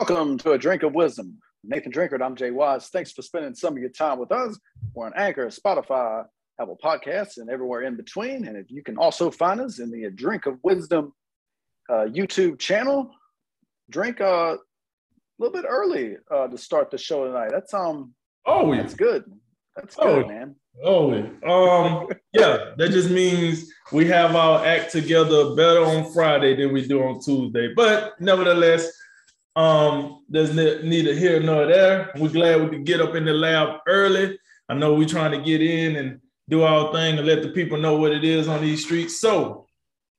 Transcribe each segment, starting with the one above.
Welcome to A Drink of Wisdom. Nathan Drinkard, I'm Jay Wise. Thanks for spending some of your time with us. We're on Anchor, Spotify, Apple Podcasts, and everywhere in between. And if you can also find us in the A Drink of Wisdom uh, YouTube channel. Drink uh, a little bit early uh, to start the show tonight. That's um, oh, that's good. That's oh, good, man. Oh, um, yeah, that just means we have our act together better on Friday than we do on Tuesday. But nevertheless, um, there's neither here nor there. We're glad we could get up in the lab early. I know we're trying to get in and do our thing and let the people know what it is on these streets. So,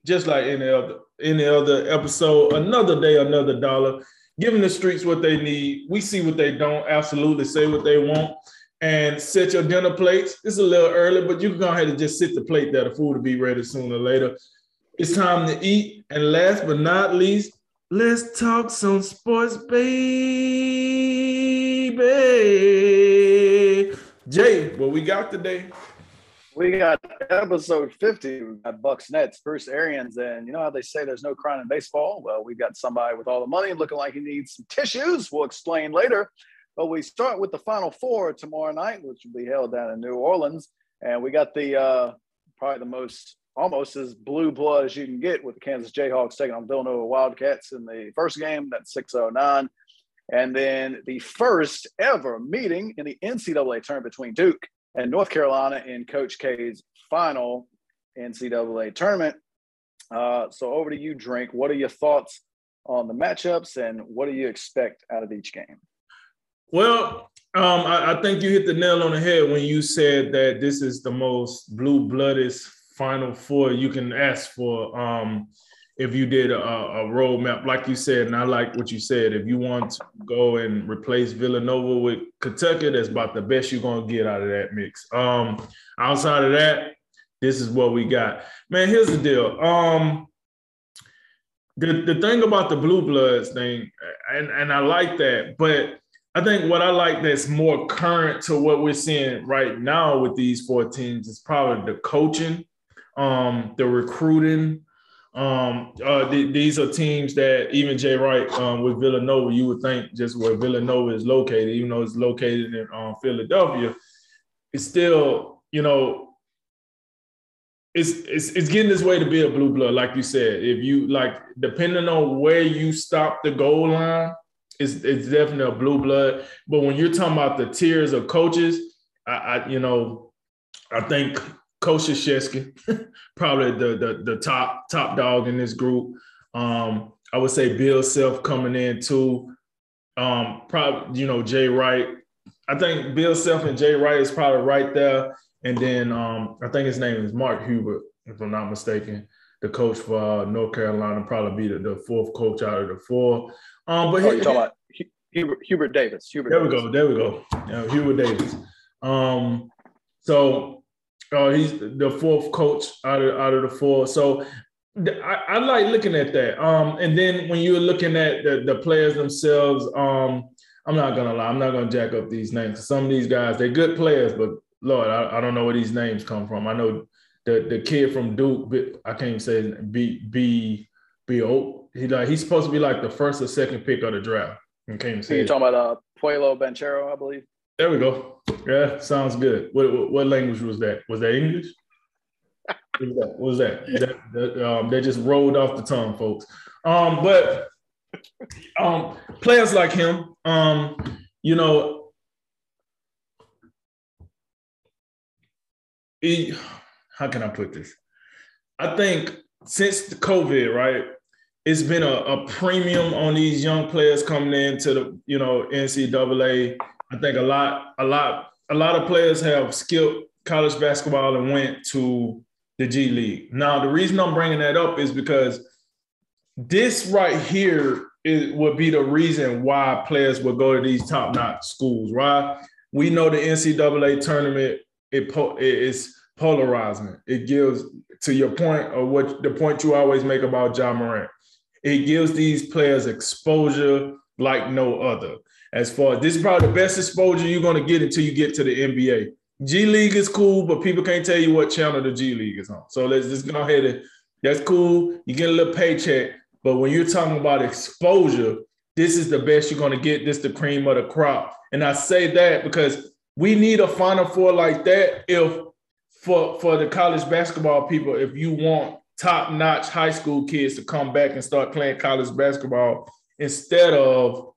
just like any other any other episode, another day, another dollar. Giving the streets what they need. We see what they don't. Absolutely say what they want and set your dinner plates. It's a little early, but you can go ahead and just sit the plate there. The food will be ready sooner or later. It's time to eat. And last but not least, let's talk some sports, baby. Jay, what we got today? We got episode 50. We got Bucks Nets, Bruce Arians. And you know how they say there's no crying in baseball? Well, we've got somebody with all the money looking like he needs some tissues. We'll explain later. But we start with the Final Four tomorrow night, which will be held down in New Orleans. And we got the uh, probably the most almost as blue blood as you can get with the Kansas Jayhawks taking on Villanova Wildcats in the first game. That's 609. And then the first ever meeting in the NCAA tournament between Duke and North Carolina in Coach K's final NCAA tournament. Uh, so over to you, Drink. What are your thoughts on the matchups and what do you expect out of each game? Well, um, I, I, think you hit the nail on the head when you said that this is the most blue blooded Final Four you can ask for. Um, if you did a, a roadmap, like you said, and I like what you said, if you want to go and replace Villanova with Kentucky, that's about the best you're gonna get out of that mix. Um, outside of that, this is what we got. Man, here's the deal. Um, the, the thing about the blue bloods thing, and, and I like that, but I think what I like that's more current to what we're seeing right now with these four teams is probably the coaching, um, the recruiting. Um, uh, th- these are teams that even Jay Wright um, with Villanova, you would think just where Villanova is located, even though it's located in um, Philadelphia, it's still, you know, it's, it's it's getting this way to be a blue blood, like you said. If you like, depending on where you stop the goal line, it's it's definitely a blue blood. But when you're talking about the tiers of coaches, I, I you know, I think Coach Krzyzewski, probably the, the the top top dog in this group. Um, I would say Bill Self coming in too. Um, probably you know Jay Wright. I think Bill Self and Jay Wright is probably right there. And then um, I think his name is Mark Hubert, if I'm not mistaken, the coach for uh, North Carolina, probably be the, the, fourth coach out of the four. Um, but oh, talking about Hubert, Hubert Davis. Hubert there Davis. we go. There we go. Yeah, Hubert Davis. Um, so uh, he's the fourth coach out of out of the four. So I, I, like looking at that. Um, and then when you're looking at the, the players themselves, um, I'm not gonna lie, I'm not gonna jack up these names. Some of these guys, they're good players, but Lord, I, I don't know where these names come from. I know the the kid from Duke, I can't even say B B B O. He like he's supposed to be like the first or second pick of the draft. I can't even say. You're talking about uh, Paolo Banchero, I believe. There we go. Yeah, sounds good. What, what, what language was that? Was that English? what was that? that, that um, they just rolled off the tongue, folks. Um, but um, players like him, um, you know, he, how can I put this? I think since the COVID, right, it's been a, a premium on these young players coming into the, you know, NCAA. I think a lot, a lot, a lot of players have skipped college basketball and went to the G League. Now, the reason I'm bringing that up is because this right here is, would be the reason why players would go to these top-notch schools, right? We know the NCAA tournament it, it is polarizing. It gives to your point of what the point you always make about Ja Morant. It gives these players exposure like no other. As far as this is probably the best exposure you're going to get until you get to the NBA. G League is cool, but people can't tell you what channel the G League is on. So let's just go ahead and that's cool. You get a little paycheck, but when you're talking about exposure, this is the best you're going to get. This the cream of the crop. And I say that because we need a Final Four like that if for for the college basketball people, if you want top notch high school kids to come back and start playing college basketball instead of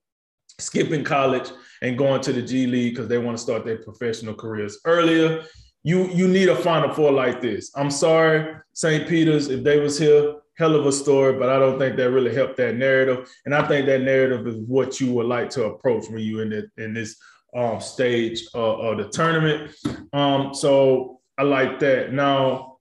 skipping college and going to the G League because they want to start their professional careers earlier. You you need a Final Four like this. I'm sorry, St. Peter's, if they was here, hell of a story, but I don't think that really helped that narrative. And I think that narrative is what you would like to approach when you in the, in this um, stage of, of, the tournament. Um, so I like that. Now,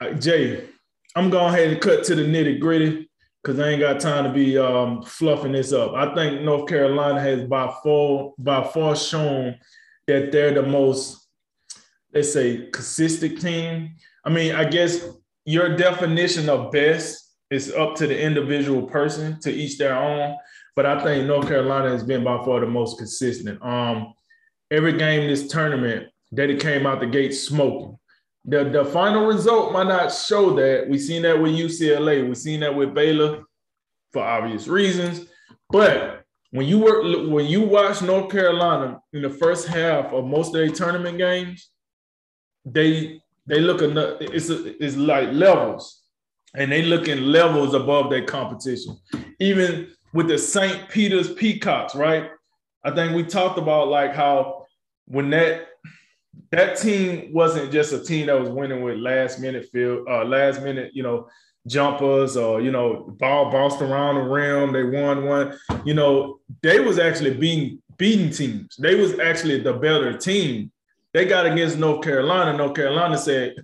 uh, Jay, I'm going ahead and cut to the nitty gritty because I ain't got time to be um, fluffing this up. I think North Carolina has by far by far shown that they're the most, let's say, consistent team. I mean, I guess your definition of best is up to the individual person to each their own. But I think North Carolina has been by far the most consistent. Um, every game this tournament, that came out the gate smoking. The, the final result might not show that. We've seen that with UCLA. We've seen that with Baylor for obvious reasons. But when you work when you watch North Carolina in the first half of most of their tournament games, they they look enough, it's a, it's like levels, and they looking levels above their competition. Even with the St. Peter's Peacocks, right? I think we talked about like how when that that team wasn't just a team that was winning with last minute field, uh, last minute, you know, jumpers or you know, ball bounced around the rim. They won one. You know, they was actually being beating teams. They was actually the better team. They got against North Carolina. North Carolina said,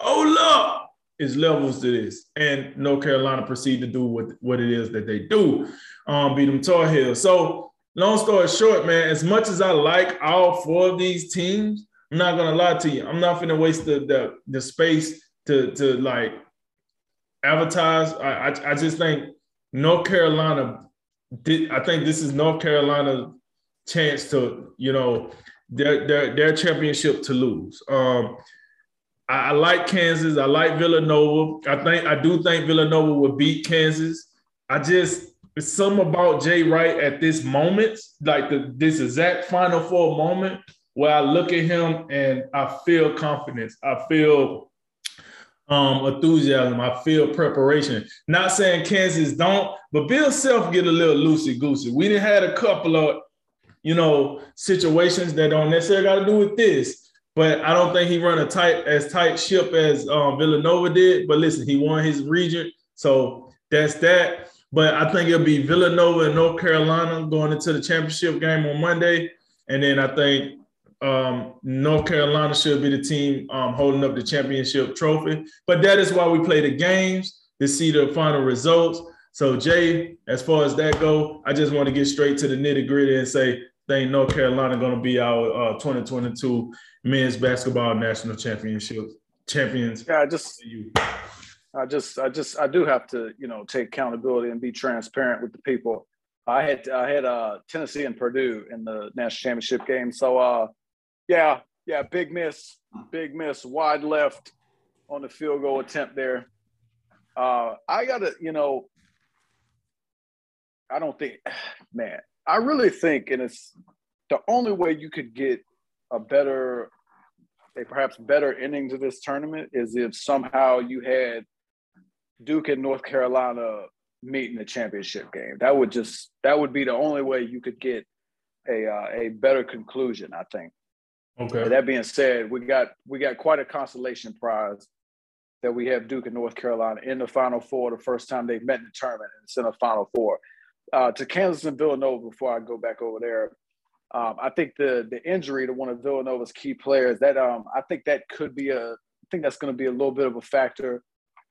"Oh look, it's levels to this," and North Carolina proceeded to do what what it is that they do, um, beat them Tar Heels. So, long story short, man, as much as I like all four of these teams, I'm not gonna lie to you. I'm not gonna waste the the, the space to to like advertise. I, I, I just think North Carolina. Did, I think this is North Carolina's chance to you know their their their championship to lose. Um, I, I like Kansas. I like Villanova. I think I do think Villanova will beat Kansas. I just it's something about Jay Wright at this moment, like the this exact Final Four moment where I look at him and I feel confidence. I feel um, enthusiasm. I feel preparation. Not saying Kansas don't, but Bill Self get a little loosey goosey. We didn't had a couple of, you know, situations that don't necessarily got to do with this. But I don't think he run a tight as tight ship as um, Villanova did. But listen, he won his region, so that's that. But I think it'll be Villanova and North Carolina going into the championship game on Monday, and then I think um, North Carolina should be the team um, holding up the championship trophy. But that is why we play the games to see the final results. So Jay, as far as that go, I just want to get straight to the nitty gritty and say, think North Carolina going to be our uh, 2022 men's basketball national championship champions. Yeah, I just, I just, I just, I do have to, you know, take accountability and be transparent with the people. I had, I had uh, Tennessee and Purdue in the national championship game, so uh, yeah, yeah, big miss, big miss, wide left on the field goal attempt there. Uh, I gotta, you know, I don't think, man, I really think, and it's the only way you could get a better, a perhaps better ending to this tournament is if somehow you had Duke and North Carolina meet in the championship game. That would just that would be the only way you could get a uh, a better conclusion. I think. Okay. That being said, we got we got quite a consolation prize that we have Duke and North Carolina in the Final Four, the first time they've met in the tournament, and it's in the Final Four. Uh, to Kansas and Villanova, before I go back over there, um, I think the the injury to one of Villanova's key players that um, I think that could be a I think that's going to be a little bit of a factor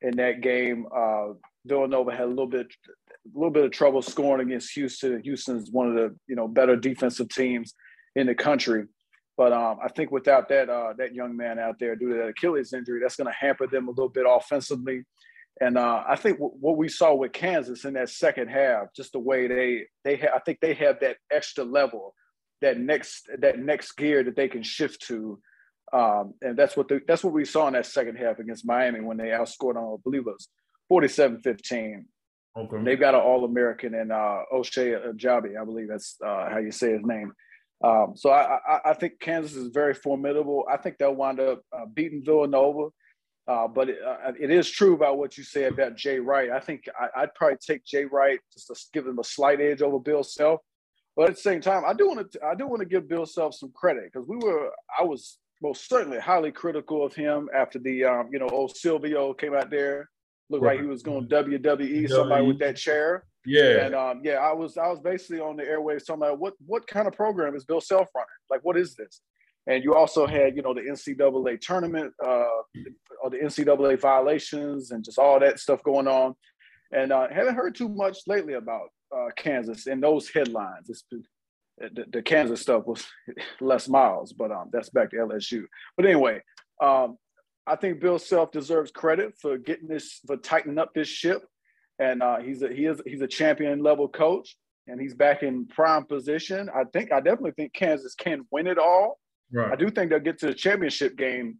in that game. Uh, Villanova had a little bit a little bit of trouble scoring against Houston. Houston's one of the you know better defensive teams in the country. But um, I think without that uh, that young man out there due to that Achilles injury, that's going to hamper them a little bit offensively. And uh, I think w- what we saw with Kansas in that second half, just the way they they ha- I think they have that extra level, that next that next gear that they can shift to. Um, and that's what the, that's what we saw in that second half against Miami when they outscored on, I believe it was 47-15. Okay. They've got an All American and uh, Ochai Agbaji, I believe that's uh, how you say his name. Um, so I, I, I, think Kansas is very formidable. I think they'll wind up uh, beating Villanova. Uh, but it, uh, it is true about what you said about Jay Wright. I think I, would probably take Jay Wright just to give him a slight edge over Bill Self. But at the same time, I do want to I do want to give Bill Self some credit because we were I was most certainly highly critical of him after the um, you know old Silvio came out there looked right. like he was going WWE, WWE, somebody with that chair. Yeah. And um, yeah, I was I was basically on the airwaves talking about what what kind of program is Bill Self running? Like, what is this? And you also had, you know, the NCAA tournament, uh, or the NCAA violations and just all that stuff going on. And uh, haven't heard too much lately about uh, Kansas and those headlines. It's been, the, the, Kansas stuff was Les Miles, but um, that's back to LSU. But anyway, um, I think Bill Self deserves credit for getting this for tightening up this ship, and uh, he's a he is he's a champion level coach, and he's back in prime position. I think I definitely think Kansas can win it all. Right. I do think they'll get to the championship game,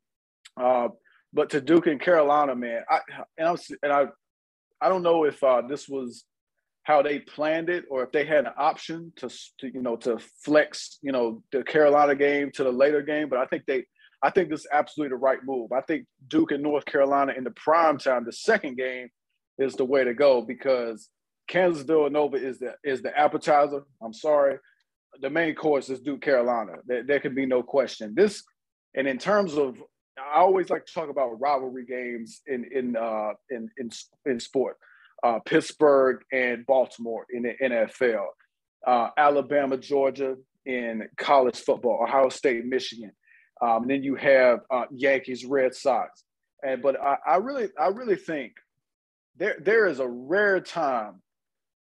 uh, but to Duke and Carolina, man, I and I was and I I don't know if uh, this was how they planned it or if they had an option to, to you know to flex you know the Carolina game to the later game, but I think they I think this is absolutely the right move. I think Duke and North Carolina in the prime time, the second game, is the way to go because Kansas Villanova is the is the appetizer. I'm sorry. The main course is Duke Carolina. There, there can be no question. This and in terms of I always like to talk about rivalry games in in uh, in, in in sport. Uh, Pittsburgh and Baltimore in the NFL, uh, Alabama, Georgia in college football, Ohio State, Michigan, um, and then you have uh, Yankees, Red Sox. And but I, I really, I really think there there is a rare time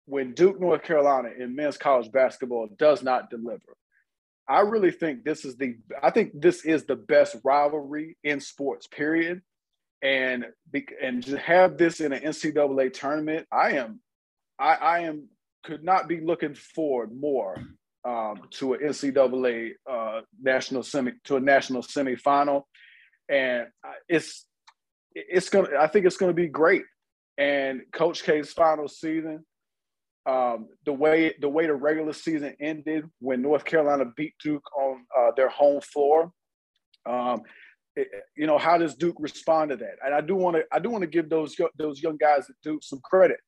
when Duke, North Carolina, in men's college basketball does not deliver. I really think this is the I think this is the best rivalry in sports. Period. And and to have this in an NCAA tournament, I am I, I am could not be looking forward more um, to an NCAA uh, national semi to a national semifinal, and it's it's gonna. I think it's gonna be great. And Coach K's final season, um, the way the way the regular season ended when North Carolina beat Duke on uh, their home floor. Um, it, you know, how does Duke respond to that? And I do want to I do want to give those those young guys at Duke some credit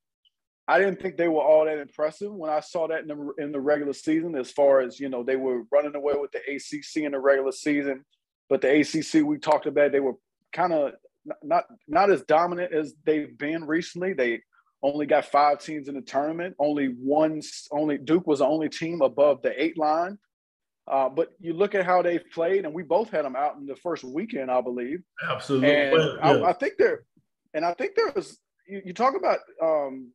I didn't think they were all that impressive when I saw that in the, in the regular season. As far as you know, they were running away with the ACC in the regular season, but the ACC we talked about, they were kind of not not as dominant as they've been recently. They only got five teams in the tournament. Only one, only Duke was the only team above the eight line. Uh, but you look at how they've played, and we both had them out in the first weekend, I believe. Absolutely. And yeah. I, I, think there, and I think there was. You, you talk about um,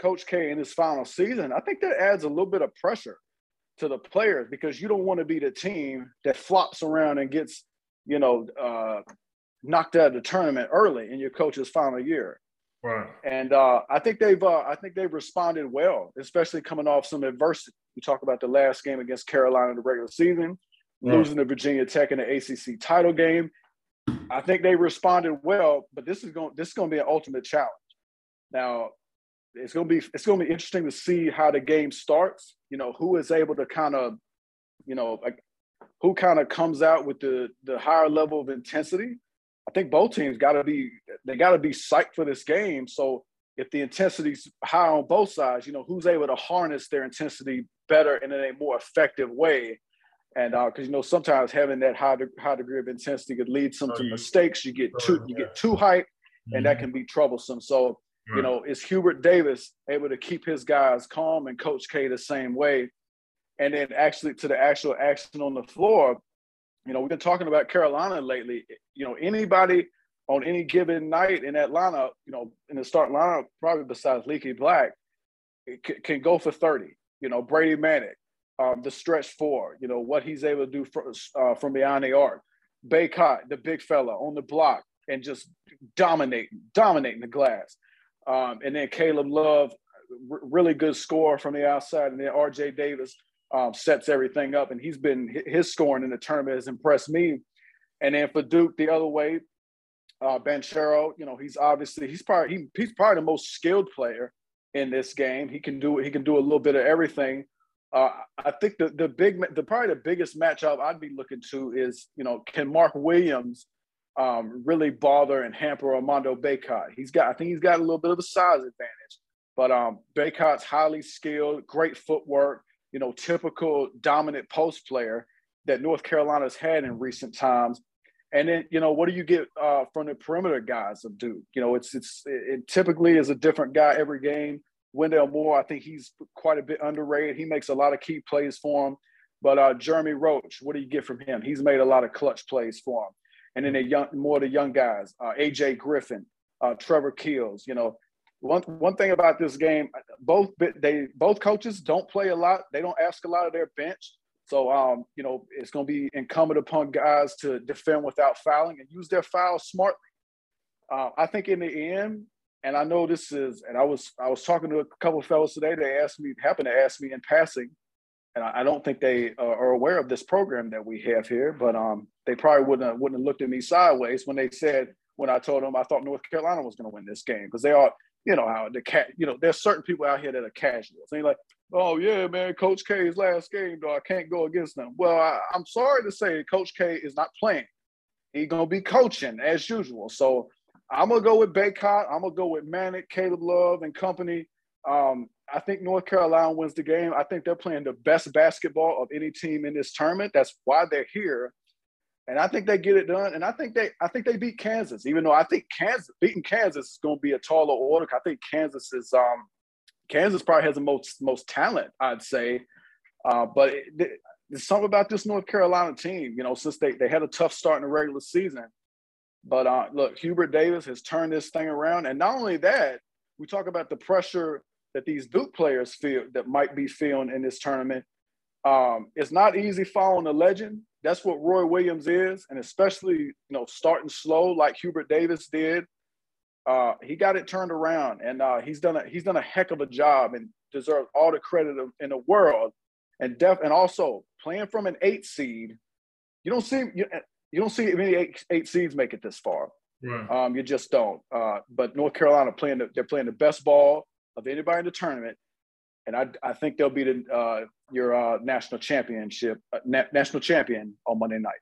Coach K in his final season, I think that adds a little bit of pressure to the players because you don't want to be the team that flops around and gets, you know, uh, knocked out of the tournament early in your coach's final year. Right. And uh, I think they've uh, I think they've responded well, especially coming off some adversity. We talk about the last game against Carolina in the regular season, right. losing to Virginia Tech in the ACC title game. I think they responded well, but this is going this is going to be an ultimate challenge. Now, it's gonna be it's gonna be interesting to see how the game starts. You know, who is able to kind of, you know, like who kind of comes out with the the higher level of intensity. I think both teams got to be they got to be psyched for this game. So if the intensity's high on both sides, you know, who's able to harness their intensity better and in a more effective way. And because uh, you know sometimes having that high de- high degree of intensity could lead some oh, to mistakes. You get too you get too hype, and mm-hmm. that can be troublesome. So you know, is Hubert Davis able to keep his guys calm and Coach K the same way? And then actually to the actual action on the floor, you know, we've been talking about Carolina lately. You know, anybody on any given night in that lineup, you know, in the start lineup, probably besides Leaky Black, c- can go for 30. You know, Brady Manek, um, the stretch four, you know, what he's able to do for, uh, from beyond the arc. Bacot, the big fella on the block and just dominating, dominating the glass. Um, and then Caleb Love, r- really good score from the outside. And then RJ Davis um, sets everything up. And he's been, his scoring in the tournament has impressed me. And then for Duke, the other way, uh, Banchero, you know, he's obviously, he's probably, he, he's probably the most skilled player in this game. He can do he can do a little bit of everything. Uh, I think the the big the probably the biggest matchup I'd be looking to is you know can Mark Williams um, really bother and hamper Armando Bacot? He's got I think he's got a little bit of a size advantage, but um, Bacot's highly skilled, great footwork, you know, typical dominant post player that North Carolina's had in recent times. And then, you know, what do you get uh, from the perimeter guys of Duke? You know, it's it's it typically is a different guy every game. Wendell Moore, I think he's quite a bit underrated. He makes a lot of key plays for him. But uh, Jeremy Roach, what do you get from him? He's made a lot of clutch plays for him. And then the young, more the young guys, uh, AJ Griffin, uh, Trevor Keels. You know, one one thing about this game, both they both coaches don't play a lot. They don't ask a lot of their bench. So um, you know, it's going to be incumbent upon guys to defend without fouling and use their fouls smartly. Uh, I think in the end, and I know this is, and I was I was talking to a couple of fellows today. They asked me, happened to ask me in passing, and I, I don't think they uh, are aware of this program that we have here. But um, they probably wouldn't have, wouldn't have looked at me sideways when they said when I told them I thought North Carolina was going to win this game because they are, you know, how the cat, you know, there's certain people out here that are casuals. And you're like, oh yeah, man, Coach K's last game, though I can't go against them. Well, I, I'm sorry to say, Coach K is not playing. He's gonna be coaching as usual. So I'm gonna go with Bacot I'm gonna go with Manek Caleb Love, and company. Um, I think North Carolina wins the game. I think they're playing the best basketball of any team in this tournament. That's why they're here. And I think they get it done. And I think they I think they beat Kansas, even though I think Kansas beating Kansas is going to be a taller order. I think Kansas is um Kansas probably has the most most talent, I'd say. Uh, but it, there's something about this North Carolina team, you know, since they, they had a tough start in the regular season. But uh, look, Hubert Davis has turned this thing around. And not only that, we talk about the pressure that these Duke players feel that might be feeling in this tournament. Um, it's not easy following a legend. That's what Roy Williams is, and especially you know starting slow like Hubert Davis did. Uh, he got it turned around, and uh, he's done a he's done a heck of a job, and deserves all the credit in the world. And def and also playing from an eight seed, you don't see you, you don't see many eight, eight seeds make it this far. Right. Um, you just don't. Uh, but North Carolina playing the, they're playing the best ball of anybody in the tournament, and I I think they'll be the uh, your uh, national championship uh, na- national champion on Monday night.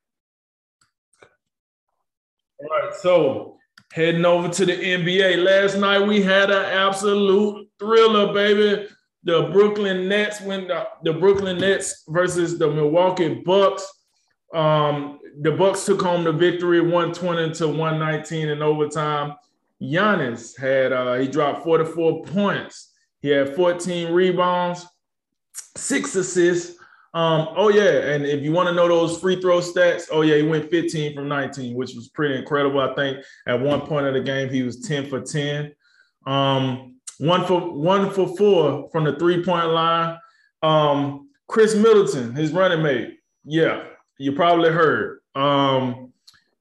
All right, so heading over to the NBA. Last night we had an absolute thriller, baby. The Brooklyn Nets win the, the Brooklyn Nets versus the Milwaukee Bucks. Um, the Bucks took home the victory, 120 to 119 in overtime. Giannis had uh, he dropped 44 points. He had 14 rebounds, six assists. Um, oh yeah, and if you want to know those free throw stats, oh yeah, he went 15 from 19, which was pretty incredible. I think at one point of the game he was 10 for 10. Um, one for one for four from the three point line. Um, Khris Middleton, his running mate, yeah, you probably heard. Um,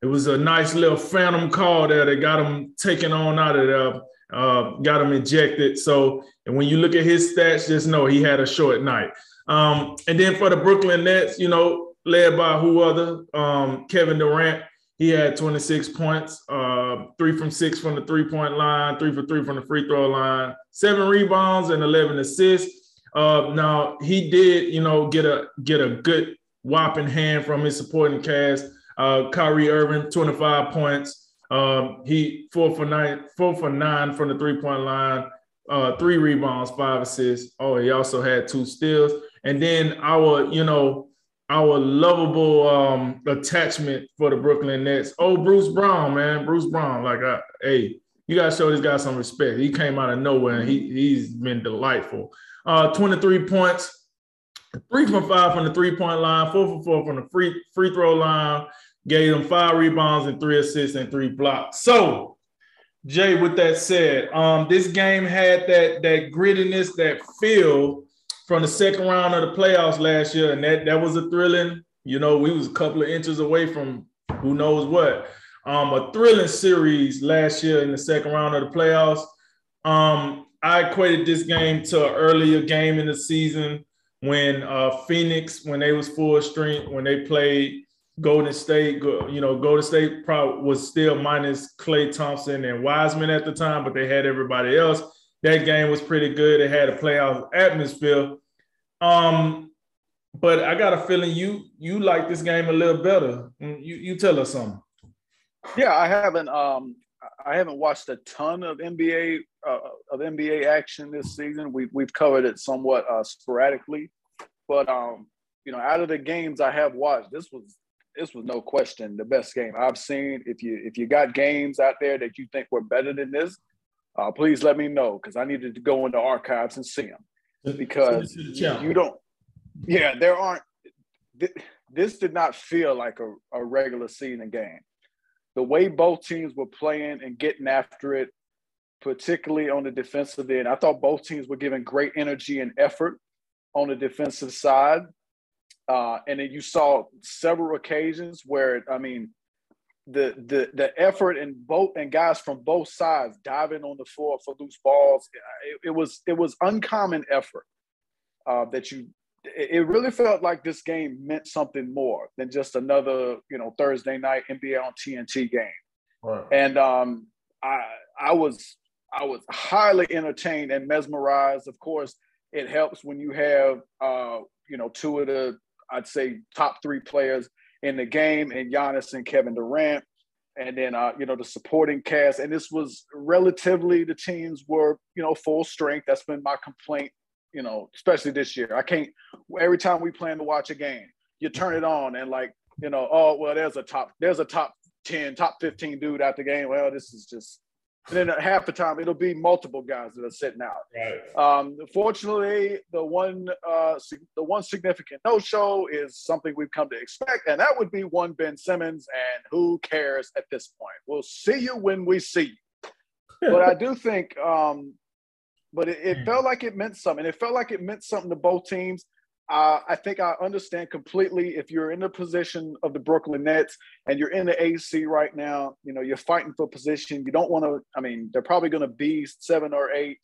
it was a nice little phantom call there that got him taken on out of there, uh, got him ejected. So, and when you look at his stats, just know he had a short night. Um, and then for the Brooklyn Nets, you know, led by who other? Um, Kevin Durant. He had 26 points, uh, three from six from the three point line, three for three from the free throw line, seven rebounds and 11 assists. Uh, now he did, you know, get a get a good whopping hand from his supporting cast. Uh, Kyrie Irving, 25 points. Um, he four for nine, four for nine from the three point line, uh, three rebounds, five assists. Oh, he also had two steals. And then our, you know, our lovable um, attachment for the Brooklyn Nets. Oh, Bruce Brown, man, Bruce Brown. Like, I, hey, you gotta show this guy some respect. He came out of nowhere and he he's been delightful. Uh, 23 points, three from five from the three point line, four for four from the free free throw line. Gave them five rebounds and three assists and three blocks. So, Jay, with that said, um, this game had that that grittiness, that feel from the second round of the playoffs last year, and that that was a thrilling. You know, we was a couple of inches away from who knows what. Um, a thrilling series last year in the second round of the playoffs. Um, I equated this game to an earlier game in the season when uh, Phoenix, when they was full strength, when they played Golden State, you know, Golden State probably was still minus Klay Thompson and Wiseman at the time, but they had everybody else. that game was pretty good. It had a playoff atmosphere. Um, but I got a feeling you you like this game a little better. You you tell us something. Yeah, I haven't um I haven't watched a ton of NBA uh, of NBA action this season. We've we've covered it somewhat uh, sporadically, but um you know out of the games I have watched, this was this was no question the best game I've seen. If you if you got games out there that you think were better than this, uh, please let me know because I needed to go into archives and see them because you don't. Yeah, there aren't. This did not feel like a, a regular season game. The way both teams were playing and getting after it, particularly on the defensive end, I thought both teams were giving great energy and effort on the defensive side. Uh, and then you saw several occasions where, I mean, the the the effort and both and guys from both sides diving on the floor for loose balls. It, it was it was uncommon effort uh, that you. It really felt like this game meant something more than just another, you know, Thursday night NBA on TNT game. Right. And um, I I was I was highly entertained and mesmerized. Of course, it helps when you have uh, you know two of the I'd say top three players in the game, and Giannis and Kevin Durant, and then uh, you know the supporting cast. And this was relatively the teams were you know full strength. That's been my complaint, you know, especially this year. I can't every time we plan to watch a game, you turn it on and like you know, oh well, there's a top there's a top ten, top fifteen dude at the game. Well, this is just and then half the time it'll be multiple guys that are sitting out. Right. Um, fortunately, the one uh, the one significant no show is something we've come to expect, and that would be one Ben Simmons. And who cares at this point? We'll see you when we see you. but I do think, um, but it, it, hmm. felt like it meant something. It felt like it meant something to both teams. Uh, I think I understand completely if you're in the position of the Brooklyn Nets and you're in the AC right now, you know, you're fighting for position. You don't want to, I mean, they're probably going to be seven or eight,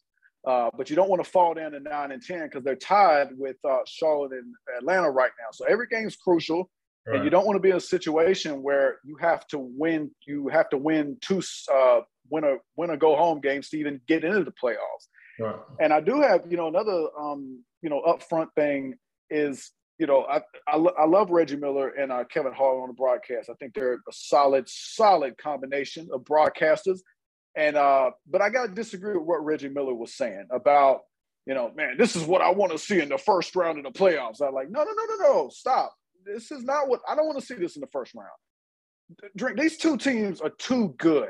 uh, but you don't want to fall down to nine and 10 because they're tied with uh, Charlotte and Atlanta right now. So every game's crucial. Right. And you don't want to be in a situation where you have to win, you have to win two, uh, win a, win a go home games to even get into the playoffs. Right. And I do have, you know, another, um, you know, upfront thing is you know, I, I, I, love Reggie Miller and uh, Kevin Harlan on the broadcast. I think they're a solid, solid combination of broadcasters. And uh, but I got to disagree with what Reggie Miller was saying about, you know, man, this is what I want to see in the first round of the playoffs. I'm like, no, no, no, no, no, stop. This is not what I don't want to see this in the first round. Drink. These two teams are too good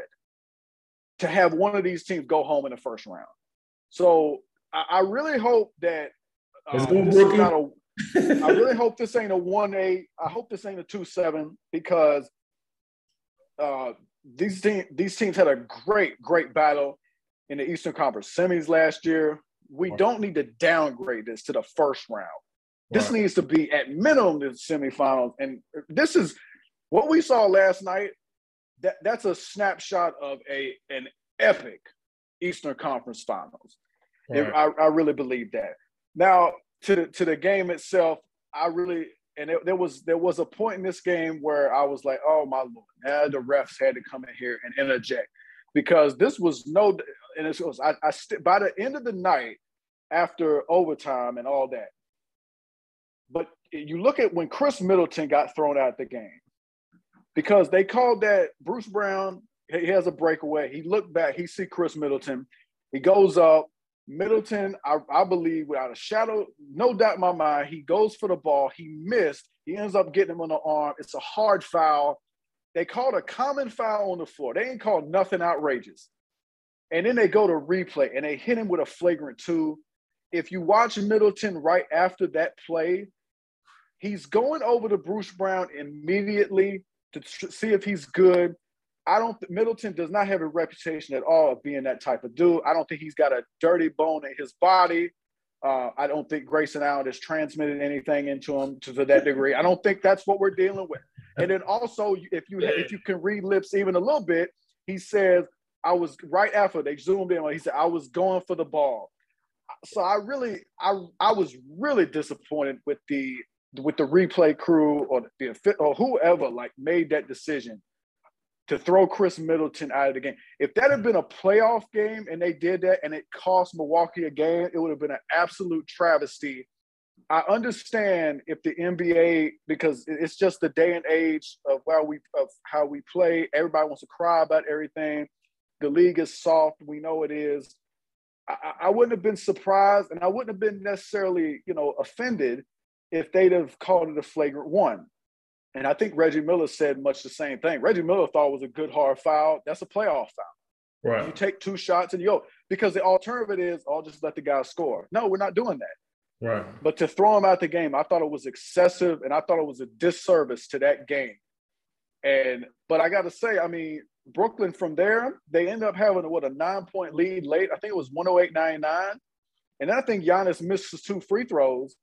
to have one of these teams go home in the first round. So I, I really hope that um, this is not a I really hope this ain't a one eight. I hope this ain't a two seven because uh, these team, these teams had a great great battle in the Eastern Conference semis last year. We right. don't need to downgrade this to the first round. This right. needs to be at minimum the semifinals, and this is what we saw last night. That that's a snapshot of a an epic Eastern Conference Finals. Right. I, I really believe that. Now, to the, to the game itself, I really and it, there was there was a point in this game where I was like, oh my lord, now the refs had to come in here and interject because this was no, and it was I, I st- by the end of the night after overtime and all that. But you look at when Khris Middleton got thrown out the game because they called that Bruce Brown. He has a breakaway. He looked back. He see Khris Middleton. He goes up. Middleton, I, I, believe, without a shadow, no doubt in my mind, he goes for the ball. He missed. He ends up getting him on the arm. It's a hard foul. They called a common foul on the floor. They ain't called nothing outrageous. And then they go to replay and they hit him with a flagrant two. If you watch Middleton right after that play, he's going over to Bruce Brown immediately to tr- see if he's good. I don't. Middleton does not have a reputation at all of being that type of dude. I don't think he's got a dirty bone in his body. Uh, I don't think Grayson Allen has transmitted anything into him to, to, that degree. I don't think that's what we're dealing with. And then also, if you if you can read lips even a little bit, he says, "I was right after they zoomed in. He said I was going for the ball." So I really, I I was really disappointed with the with the replay crew or the or whoever like made that decision to throw Khris Middleton out of the game. If that had been a playoff game and they did that and it cost Milwaukee a game, it would have been an absolute travesty. I understand if the NBA because it's just the day and age of how we of how we play. Everybody wants to cry about everything. The league is soft. We know it is. I, I wouldn't have been surprised, and I wouldn't have been necessarily, you know, offended if they'd have called it a flagrant one. And I think Reggie Miller said much the same thing. Reggie Miller thought it was a good hard foul. That's a playoff foul. Right. You take two shots and you go because the alternative is I'll just let the guy score. No, we're not doing that. Right. But to throw him out the game, I thought it was excessive and I thought it was a disservice to that game. And but I got to say, I mean, Brooklyn from there, they end up having what a nine point lead late. I think it was 108 99. And I think Giannis misses two free throws.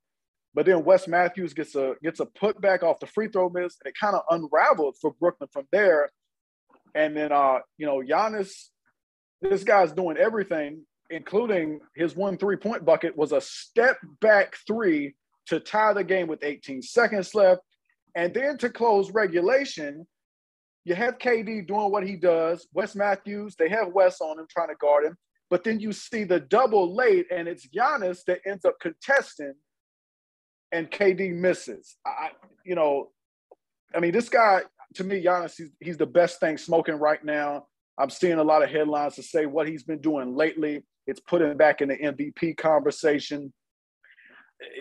But then Wes Matthews gets a gets a putback off the free throw miss, and it kind of unraveled for Brooklyn from there. And then uh, you know, Giannis, this guy's doing everything, including his one three-point bucket was a step back three to tie the game with 18 seconds left. And then to close regulation, you have KD doing what he does. Wes Matthews, they have Wes on him trying to guard him. But then you see the double late, and it's Giannis that ends up contesting and KD misses. I, you know, I mean, this guy to me, Giannis, he's, he's the best thing smoking right now. I'm seeing a lot of headlines to say what he's been doing lately. It's putting back in the MVP conversation.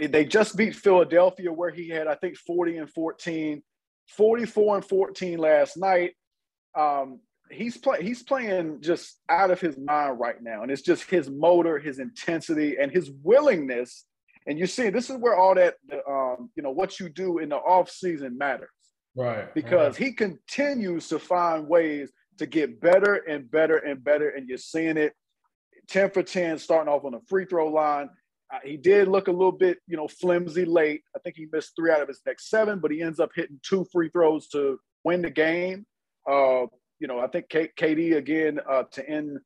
They just beat Philadelphia, where he had, I think, 40 and 14, 44 and 14 last night. Um, he's play, he's playing just out of his mind right now, and it's just his motor, his intensity, and his willingness and you see, this is where all that, um, you know, what you do in the off season matters. Right. Because right. he continues to find ways to get better and better and better. And you're seeing it 10 for 10, starting off on the free throw line. Uh, he did look a little bit, you know, flimsy late. I think he missed three out of his next seven, but he ends up hitting two free throws to win the game. Uh, you know, I think K- KD again uh, to end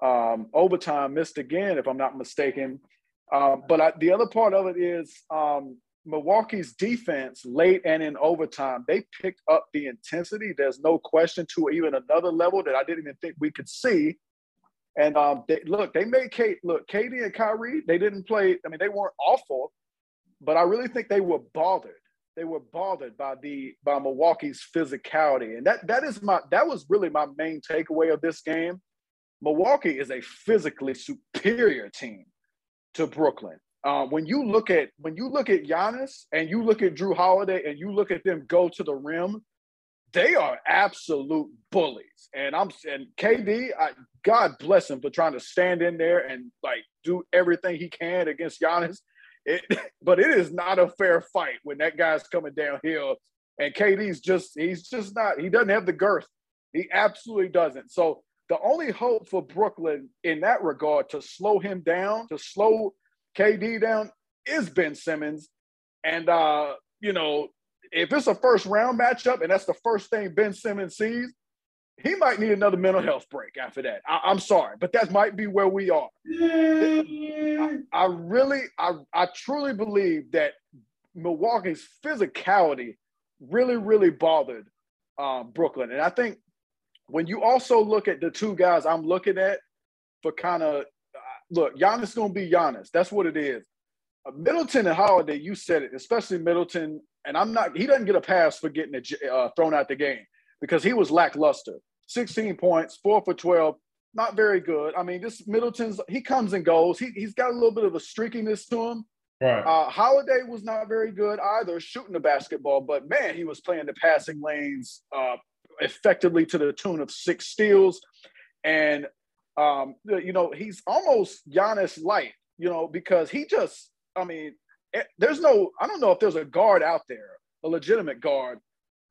um, overtime missed again, if I'm not mistaken. Um, but I, the other part of it is um, Milwaukee's defense late and in overtime, they picked up the intensity. There's no question to even another level that I didn't even think we could see. And um, they, look, they made KD look, KD and Kyrie, they didn't play. I mean, they weren't awful, but I really think they were bothered. They were bothered by the by Milwaukee's physicality, and that that is my that was really my main takeaway of this game. Milwaukee is a physically superior team to Brooklyn. Uh, when you look at when you look at Giannis and you look at Jrue Holiday and you look at them go to the rim, they are absolute bullies. And I'm and KD, I, God bless him for trying to stand in there and like do everything he can against Giannis. It, but it is not a fair fight when that guy's coming downhill and KD's just he's just not he doesn't have the girth. He absolutely doesn't. So the only hope for Brooklyn in that regard to slow him down, to slow KD down, is Ben Simmons. And, uh, you know, if it's a first round matchup and that's the first thing Ben Simmons sees, he might need another mental health break after that. I, am sorry, but that might be where we are. I, I really, I, I truly believe that Milwaukee's physicality really, really bothered um, Brooklyn. And I think when you also look at the two guys I'm looking at for kind of look, Giannis gonna be Giannis. That's what it is. Uh, Middleton and Holiday, you said it, especially Middleton. And I'm not. He doesn't get a pass for getting it, uh, thrown out the game because he was lackluster. 16 points, four for 12, not very good. I mean, this Middleton's he comes and goes. He he's got a little bit of a streakiness to him. Right. Uh, Holiday was not very good either, shooting the basketball, but man, he was playing the passing lanes uh, effectively to the tune of six steals. And, um, you know, he's almost Giannis light, you know, because he just, I mean, eh, there's no, I don't know if there's a guard out there, a legitimate guard,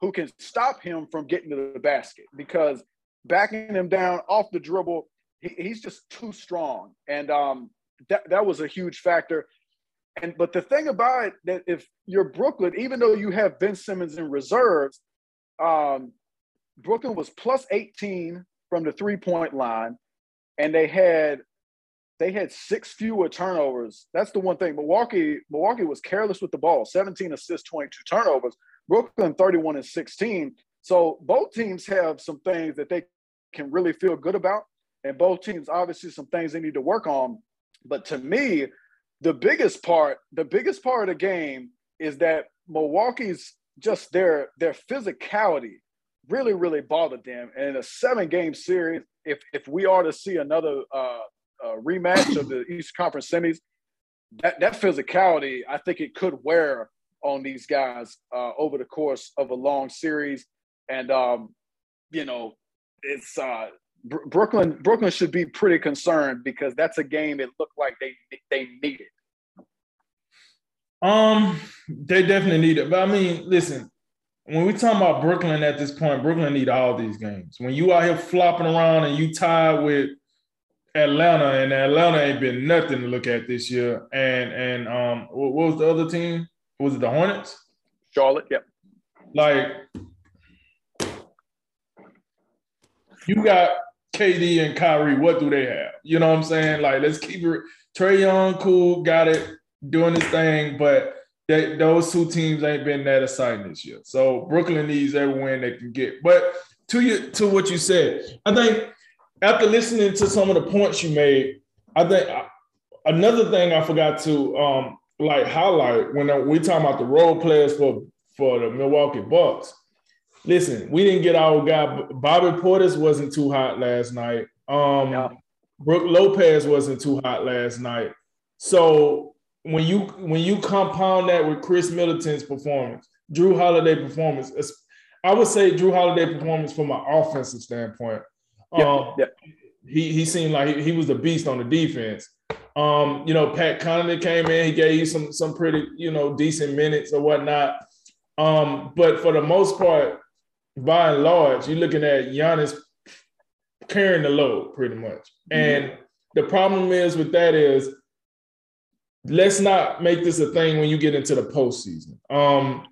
who can stop him from getting to the basket because backing him down off the dribble, he, he's just too strong. And um, that, that was a huge factor. And but the thing about it that if you're Brooklyn, even though you have Ben Simmons in reserves, um, Brooklyn was plus 18 from the three point line, and they had they had six fewer turnovers. That's the one thing. Milwaukee Milwaukee was careless with the ball, 17 assists, 22 turnovers. Brooklyn 31 and 16. So both teams have some things that they can really feel good about, and both teams obviously some things they need to work on. But to me, the biggest part, the biggest part of the game is that Milwaukee's just their their physicality really really bothered them. And in a seven game series, if if we are to see another uh, uh, rematch of the East Conference semis, that that physicality I think it could wear on these guys uh, over the course of a long series. And um, you know, it's uh, Br- Brooklyn. Brooklyn should be pretty concerned because that's a game it looked like they they needed. Um, they definitely need it. But I mean, listen, when we talk about Brooklyn at this point, Brooklyn need all these games. When you out here flopping around and you tied with Atlanta, and Atlanta ain't been nothing to look at this year. And and um, what was the other team? Was it the Hornets? Charlotte, yep. Like you got KD and Kyrie. What do they have? You know what I'm saying? Like let's keep it. Trae Young, cool, got it doing his thing, but they, those two teams ain't been that exciting this year. So Brooklyn needs every win they can get. But to you, to what you said, I think after listening to some of the points you made, I think another thing I forgot to um, like highlight when we talk about the role players for for the Milwaukee Bucks. Listen, we didn't get our guy Bobby Portis wasn't too hot last night. Um, yeah. Brook Lopez wasn't too hot last night. So when you when you compound that with Khris Middleton's performance, Jrue Holiday performance, I would say Jrue Holiday performance from an offensive standpoint. Yeah, um, yeah. He he seemed like he, he, was a beast on the defense. Um, you know, Pat Connaughton came in, he gave you some some pretty you know decent minutes or whatnot. Um, but for the most part, by and large, you're looking at Giannis carrying the load pretty much. And mm-hmm. the problem is with that is let's not make this a thing when you get into the postseason. Um,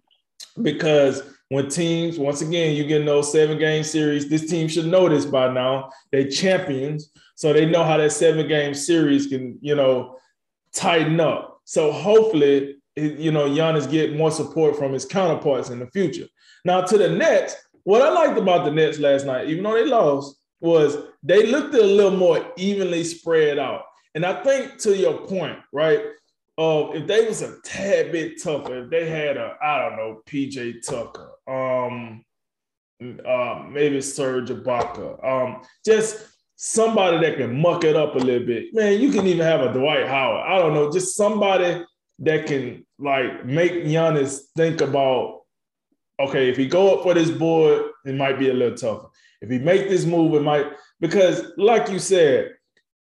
because when teams, once again, you get those seven game series, this team should know this by now. They champions, so they know how that seven game series can, you know, tighten up. So hopefully, you know, Giannis get more support from his counterparts in the future. Now to the Nets, what I liked about the Nets last night, even though they lost, was they looked a little more evenly spread out. And I think to your point, right? Uh, if they was a tad bit tougher, if they had a, I don't know, PJ Tucker, um, uh, maybe Serge Ibaka, um, just somebody that can muck it up a little bit. Man, you can even have a Dwight Howard. I don't know, just somebody that can like make Giannis think about, okay, if he go up for this board, it might be a little tougher. If he make this move, it might because, like you said,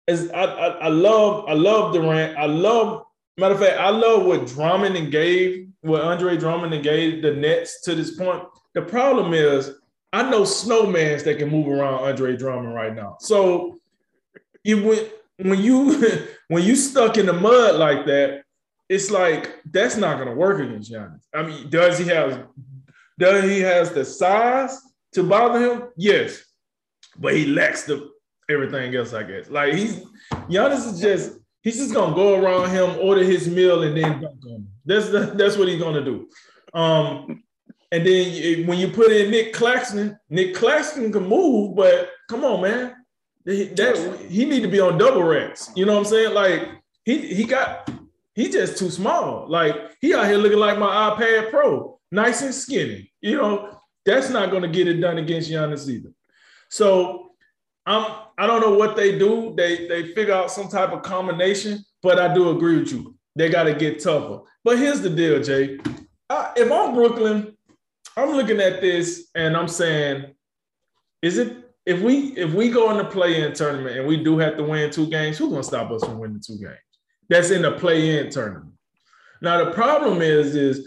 as I, I, I love I love Durant. I love Matter of fact, I love what Drummond and gave, what Andre Drummond and gave the Nets to this point. The problem is, I know snowmans that can move around Andre Drummond right now. So you when when you when you stuck in the mud like that, it's like that's not gonna work against Giannis. I mean, does he have does he has the size to bother him? Yes, but he lacks the everything else, I guess. Like he's Giannis is just He's just gonna go around him, order his meal, and then dunk on him. That's the, that's what he's gonna do. Um, and then when you put in Nick Claxton, Nick Claxton can move, but come on, man, that he need to be on double racks. You know what I'm saying? Like he he got he just too small. Like he out here looking like my iPad Pro, nice and skinny. You know that's not gonna get it done against Giannis either. So I'm I don't know what they do. They they figure out some type of combination, but I do agree with you. They got to get tougher. But here's the deal, Jay. Uh, if I'm Brooklyn, I'm looking at this and I'm saying, is it if we if we go in the play-in tournament and we do have to win two games, who's gonna stop us from winning two games? That's in the play-in tournament. Now the problem is, is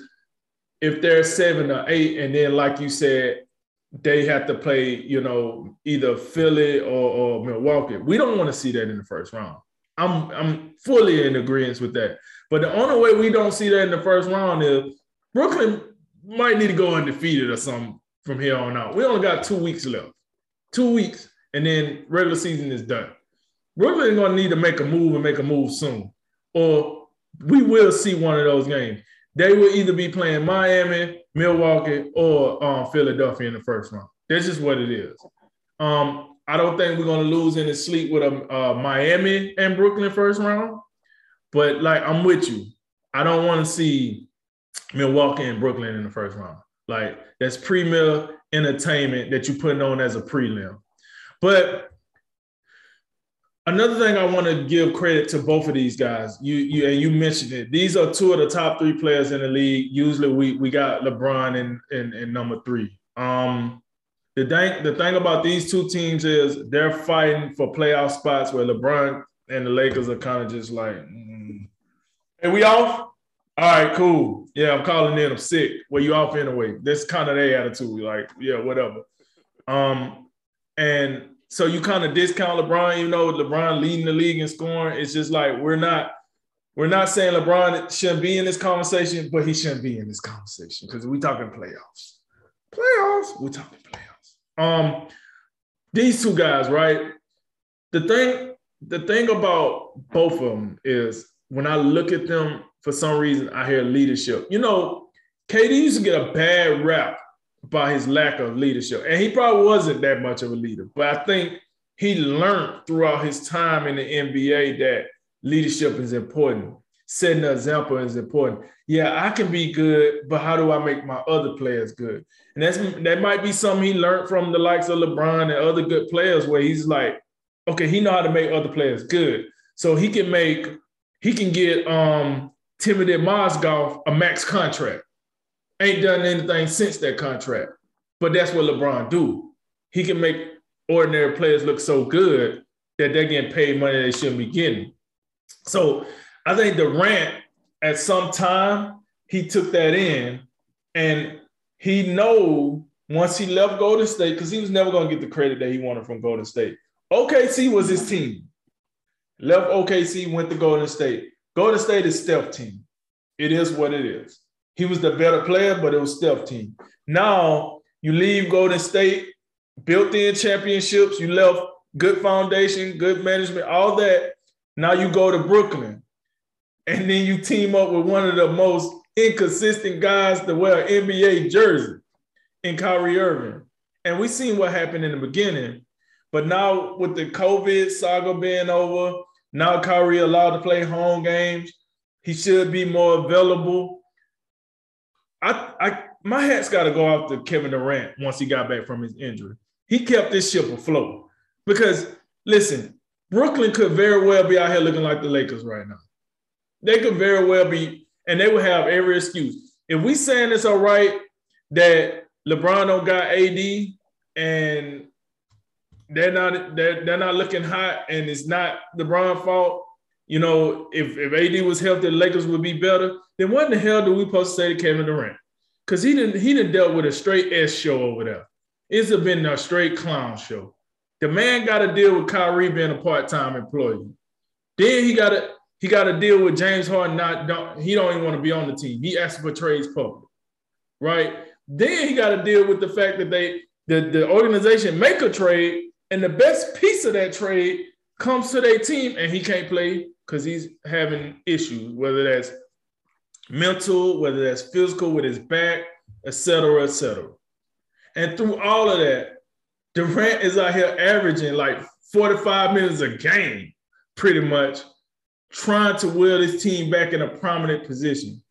if they're seven or eight, and then like you said, they have to play, you know, either Philly or, or Milwaukee. We don't want to see that in the first round. I'm I'm fully in agreement with that. But the only way we don't see that in the first round is Brooklyn might need to go undefeated or something from here on out. We only got two weeks left. Two weeks, and then regular season is done. Brooklyn gonna need to make a move and make a move soon. Or we will see one of those games. they will either be playing Miami, Milwaukee, or um, Philadelphia in the first round. That's just what it is. Um, I don't think we're gonna lose any sleep with a uh, Miami and Brooklyn first round. But like I'm with you. I don't want to see Milwaukee and Brooklyn in the first round. Like that's premier entertainment that you're putting on as a prelim. But another thing I want to give credit to both of these guys. You you and you mentioned it. These are two of the top three players in the league. Usually we we got LeBron in in, in number three. Um, the thing the thing about these two teams is they're fighting for playoff spots where LeBron and the Lakers are kind of just like, mm. hey, we off. All right, cool. Yeah, I'm calling in. I'm sick. Well, you off anyway. That's kind of their attitude. Like, yeah, whatever. Um, and so you kind of discount LeBron, you know, LeBron leading the league in scoring. It's just like we're not we're not saying LeBron shouldn't be in this conversation, but he shouldn't be in this conversation because we're talking playoffs. Playoffs, we're talking playoffs. Um, these two guys, right? The thing, the thing about both of them is when I look at them, for some reason, I hear leadership. You know, KD used to get a bad rap by his lack of leadership. And he probably wasn't that much of a leader, but I think he learned throughout his time in the NBA that leadership is important. Setting an example is important. Yeah, I can be good, but how do I make my other players good? And that's that might be something he learned from the likes of LeBron and other good players, where he's like, okay, he know how to make other players good. So he can make, he can get um Timothy Mozgov a max contract ain't done anything since that contract. But that's what LeBron do. He can make ordinary players look so good that they're getting paid money they shouldn't be getting. So I think Durant, at some time, he took that in and he know once he left Golden State, because he was never going to get the credit that he wanted from Golden State. OKC was his team. Left OKC, went to Golden State. Golden State is Steph team. It is what it is. He was the better player, but it was Steph team. Now you leave Golden State, built in championships, you left good foundation, good management, all that. Now you go to Brooklyn, and then you team up with one of the most inconsistent guys to wear an NBA jersey in Kyrie Irving. And we seen what happened in the beginning. But now with the COVID saga being over, now Kyrie allowed to play home games. He should be more available. I, I my hat's got to go off to Kevin Durant once he got back from his injury. He kept this ship afloat because listen, Brooklyn could very well be out here looking like the Lakers right now. They could very well be, and they would have every excuse. If we saying it's all right that LeBron don't got AD and they're not they're, they're not looking hot and it's not LeBron fault, you know, if, if AD was healthy, the Lakers would be better. Then what in the hell do we supposed to say to Kevin Durant? Because he didn't he didn't dealt with a straight S show over there. It's been a straight clown show. The man got to deal with Kyrie being a part-time employee. Then he got to he got to deal with James Harden. Not don't, he don't even want to be on the team. He asked for trades public, right? Then he got to deal with the fact that they the, the organization make a trade and the best piece of that trade comes to their team and he can't play because he's having issues, whether that's mental, whether that's physical with his back, etc., etc. And through all of that, Durant is out here averaging like 45 minutes a game, pretty much, trying to will his team back in a prominent position.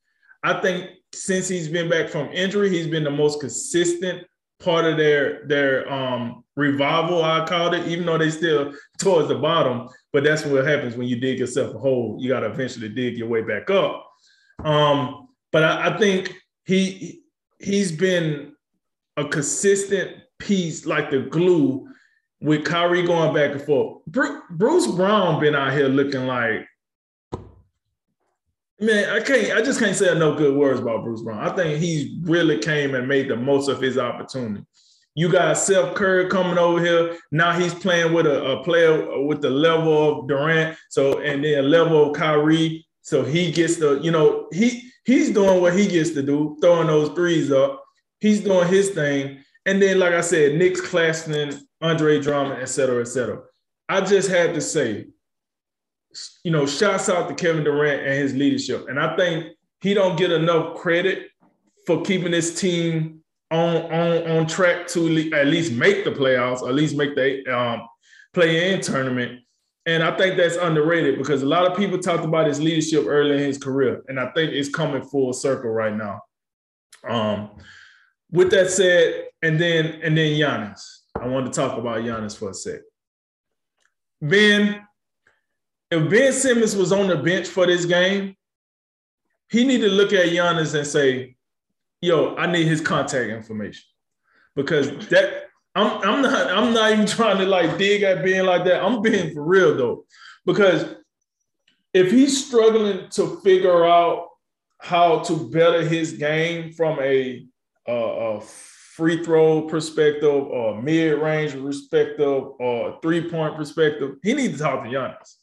I think since he's been back from injury, he's been the most consistent part of their their um revival, I called it, even though they still towards the bottom. But that's what happens when you dig yourself a hole. You got to eventually dig your way back up. Um, but I, I think he he's been a consistent piece, like the glue, with Kyrie going back and forth. Bruce Brown been out here looking like Man, I can't. I just can't say no good words about Bruce Brown. I think he really came and made the most of his opportunity. You got Seth Curry coming over here. Now he's playing with a, a player with the level of Durant. So and then level of Kyrie. So he gets the, you know, he he's doing what he gets to do, throwing those threes up. He's doing his thing. And then, like I said, Nick's Claxton, Andre Drummond, et cetera, et cetera. I just had to say, you know, shouts out to Kevin Durant and his leadership. And I think he don't get enough credit for keeping his team on on on track to at least make the playoffs, at least make the um, play in tournament. And I think that's underrated because a lot of people talked about his leadership early in his career, and I think it's coming full circle right now. Um, with that said, and then and then Giannis, I wanted to talk about Giannis for a sec. Ben, if Ben Simmons was on the bench for this game, he need to look at Giannis and say, "Yo, I need his contact information," because that I'm I'm not I'm not even trying to like dig at being like that. I'm being for real though, because if he's struggling to figure out how to better his game from a, a, a free throw perspective or mid range perspective or three point perspective, he needs to talk to Giannis.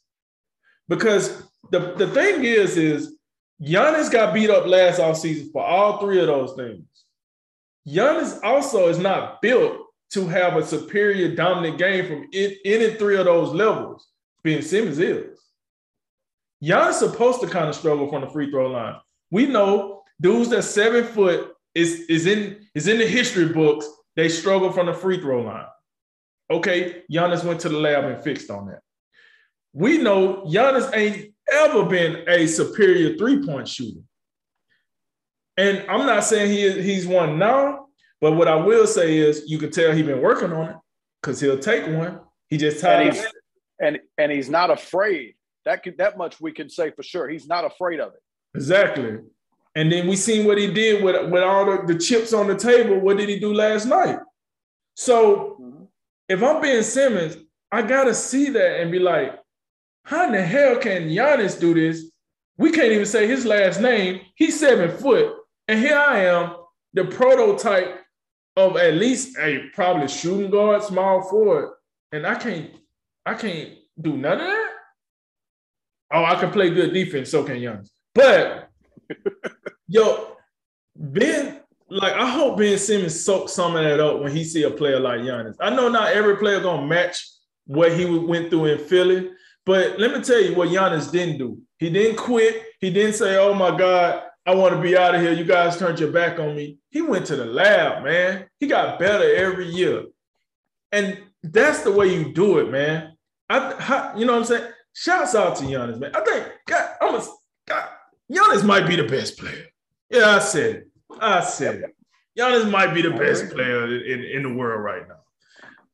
Because the, the thing is, is Giannis got beat up last offseason for all three of those things. Giannis also is not built to have a superior dominant game from any three of those levels. Ben Simmons is. Giannis supposed to kind of struggle from the free throw line. We know dudes that seven foot is, is in is in the history books. They struggle from the free throw line. Okay, Giannis went to the lab and fixed on that. We know Giannis ain't ever been a superior three point shooter. And I'm not saying he he's one now, but what I will say is you can tell he's been working on it because he'll take one. He just tired. And and, and he's not afraid. That could, that much we can say for sure. He's not afraid of it. Exactly. And then we seen what he did with, with all the, the chips on the table. What did he do last night? So mm-hmm. if I'm Ben Simmons, I gotta see that and be like, how in the hell can Giannis do this? We can't even say his last name. He's seven foot. And here I am, the prototype of at least a probably shooting guard, small forward. And I can't, I can't do none of that. Oh, I can play good defense, so can Giannis. But yo, Ben, like I hope Ben Simmons soaks some of that up when he see a player like Giannis. I know not every player gonna match what he went through in Philly, but let me tell you what Giannis didn't do. He didn't quit. He didn't say, "Oh my God, I want to be out of here. You guys turned your back on me." He went to the lab, man. He got better every year, and that's the way you do it, man. I, you know what I'm saying? Shouts out to Giannis, man. I think God, I'm a God, Giannis might be the best player. Yeah, I said it. I said it. Giannis might be the best player in, in the world right now.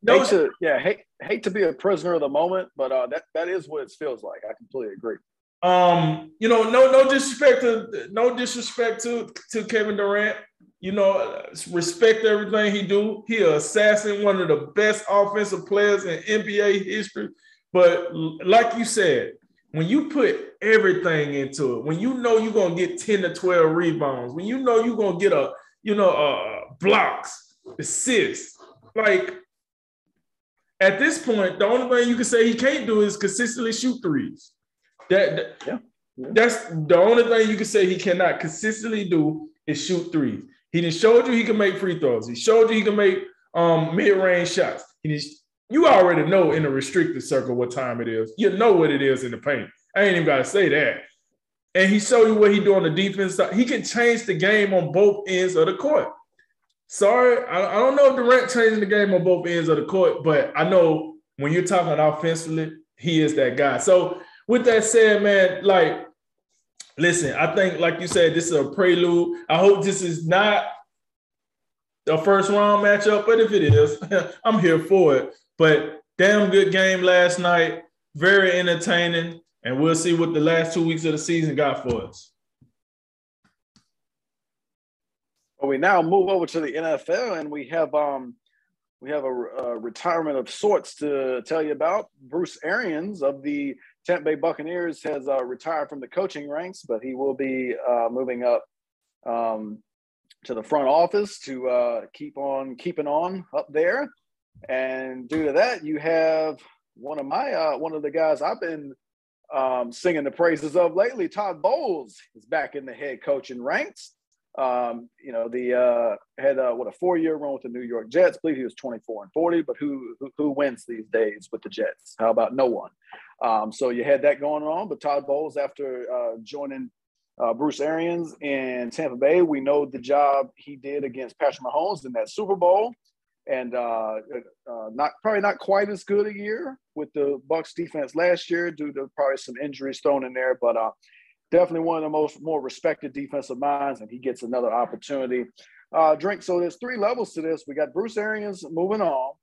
No, yeah, hate, hate to be a prisoner of the moment, but uh, that that is what it feels like. I completely agree. Um, you know, no no disrespect to no disrespect to to Kevin Durant. You know, respect everything he do. He assassin, one of the best offensive players in NBA history. But like you said, when you put everything into it, when you know you're gonna get 10 to 12 rebounds, when you know you're gonna get a, you know, uh blocks, assists, like at this point, the only thing you can say he can't do is consistently shoot threes. That, that yeah. yeah. that's the only thing you can say he cannot consistently do is shoot threes. He just showed you he can make free throws. He showed you he can make um, mid-range shots. He just you already know in the restricted circle what time it is. You know what it is in the paint. I ain't even got to say that. And he showed you what he do on the defense side. He can change the game on both ends of the court. Sorry, I, don't know if Durant changing the game on both ends of the court, but I know when you're talking offensively, he is that guy. So with that said, man, like, listen, I think, like you said, this is a prelude. I hope this is not the first round matchup, but if it is, I'm here for it. But damn good game last night. Very entertaining. And we'll see what the last two weeks of the season got for us. We now move over to the NFL, and we have um, we have a, a, retirement of sorts to tell you about. Bruce Arians of the Tampa Bay Buccaneers has uh, retired from the coaching ranks, but he will be uh, moving up um, to the front office to uh, keep on keeping on up there. And due to that, you have one of my uh, one of the guys I've been um, singing the praises of lately. Todd Bowles is back in the head coaching ranks. Um, you know, the uh, had uh, what a four year run with the New York Jets. I believe he was 24 and 40, but who, who, who wins these days with the Jets? How about no one? Um, so you had that going on. But Todd Bowles, after uh, joining uh, Bruce Arians in Tampa Bay. We know the job he did against Patrick Mahomes in that Super Bowl, and uh, uh, not probably not quite as good a year with the Bucs defense last year due to probably some injuries thrown in there, but uh, definitely one of the most more respected defensive minds, and he gets another opportunity. Uh, drink. So there's three levels to this. We got Bruce Arians moving on.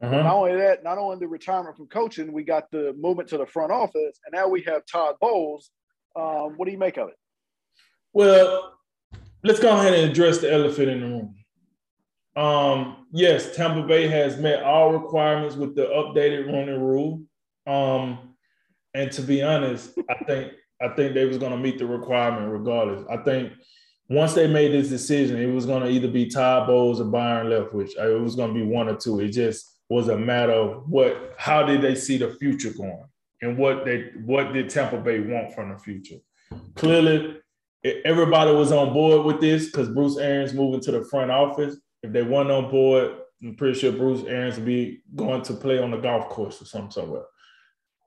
Uh-huh. Not only that, not only the retirement from coaching, we got the movement to the front office, and now we have Todd Bowles. Um, what do you make of it? Well, let's go ahead and address the elephant in the room. Um, yes, Tampa Bay has met all requirements with the updated Rooney Rule. Um, and to be honest, I think I think they was going to meet the requirement regardless. I think once they made this decision, it was going to either be Todd Bowles or Byron Leftwich. It was going to be one or two. It just was a matter of what, how did they see the future going, and what they, what did Tampa Bay want from the future. Clearly, everybody was on board with this because Bruce Arians moving to the front office. If they weren't on board, I'm pretty sure Bruce Arians would be going to play on the golf course or something somewhere.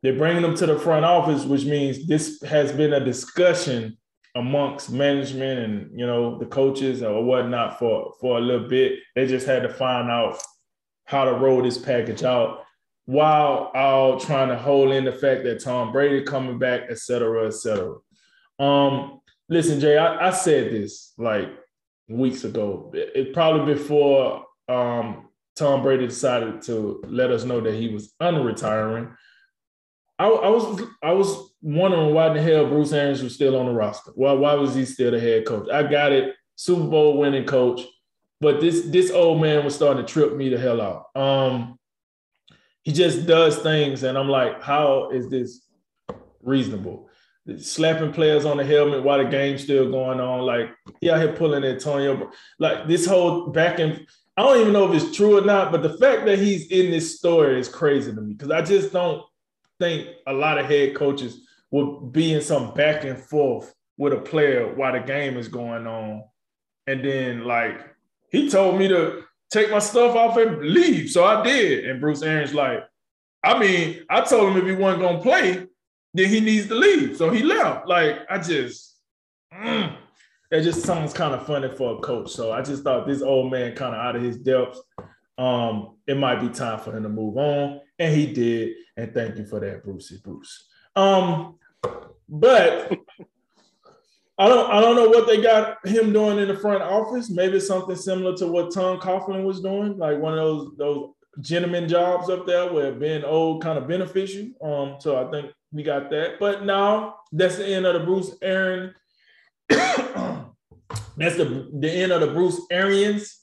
They're bringing them to the front office, which means this has been a discussion amongst management and you know the coaches or whatnot for for a little bit. They just had to find out how to roll this package out while all trying to hold in the fact that Tom Brady coming back, et cetera, et cetera. Um, listen, Jay, I, I said this like weeks ago. It, it probably before um, Tom Brady decided to let us know that he was unretiring. I, I, was I was wondering why the hell Bruce Arians was still on the roster. Why why was he still the head coach? I got it, Super Bowl winning coach, but this this old man was starting to trip me the hell out. Um, he just does things, and I'm like, how is this reasonable? Slapping players on the helmet while the game's still going on, like he out here pulling Antonio, like this whole back and I don't even know if it's true or not, but the fact that he's in this story is crazy to me because I just don't think a lot of head coaches would be in some back and forth with a player while the game is going on. And then, like, he told me to take my stuff off and leave. So I did. And Bruce Arians, like, I mean, I told him if he wasn't to play, then he needs to leave. So he left. Like, I just, mm, it just sounds kind of funny for a coach. So I just thought this old man kind of out of his depths. Um, it might be time for him to move on and he did. And thank you for that, Brucey Bruce. Um, but I don't I don't know what they got him doing in the front office. Maybe something similar to what Tom Coughlin was doing, like one of those those gentleman jobs up there where being old kind of beneficial. Um, so I think we got that. But now that's the end of the Bruce Aaron. that's the the end of the Bruce Arians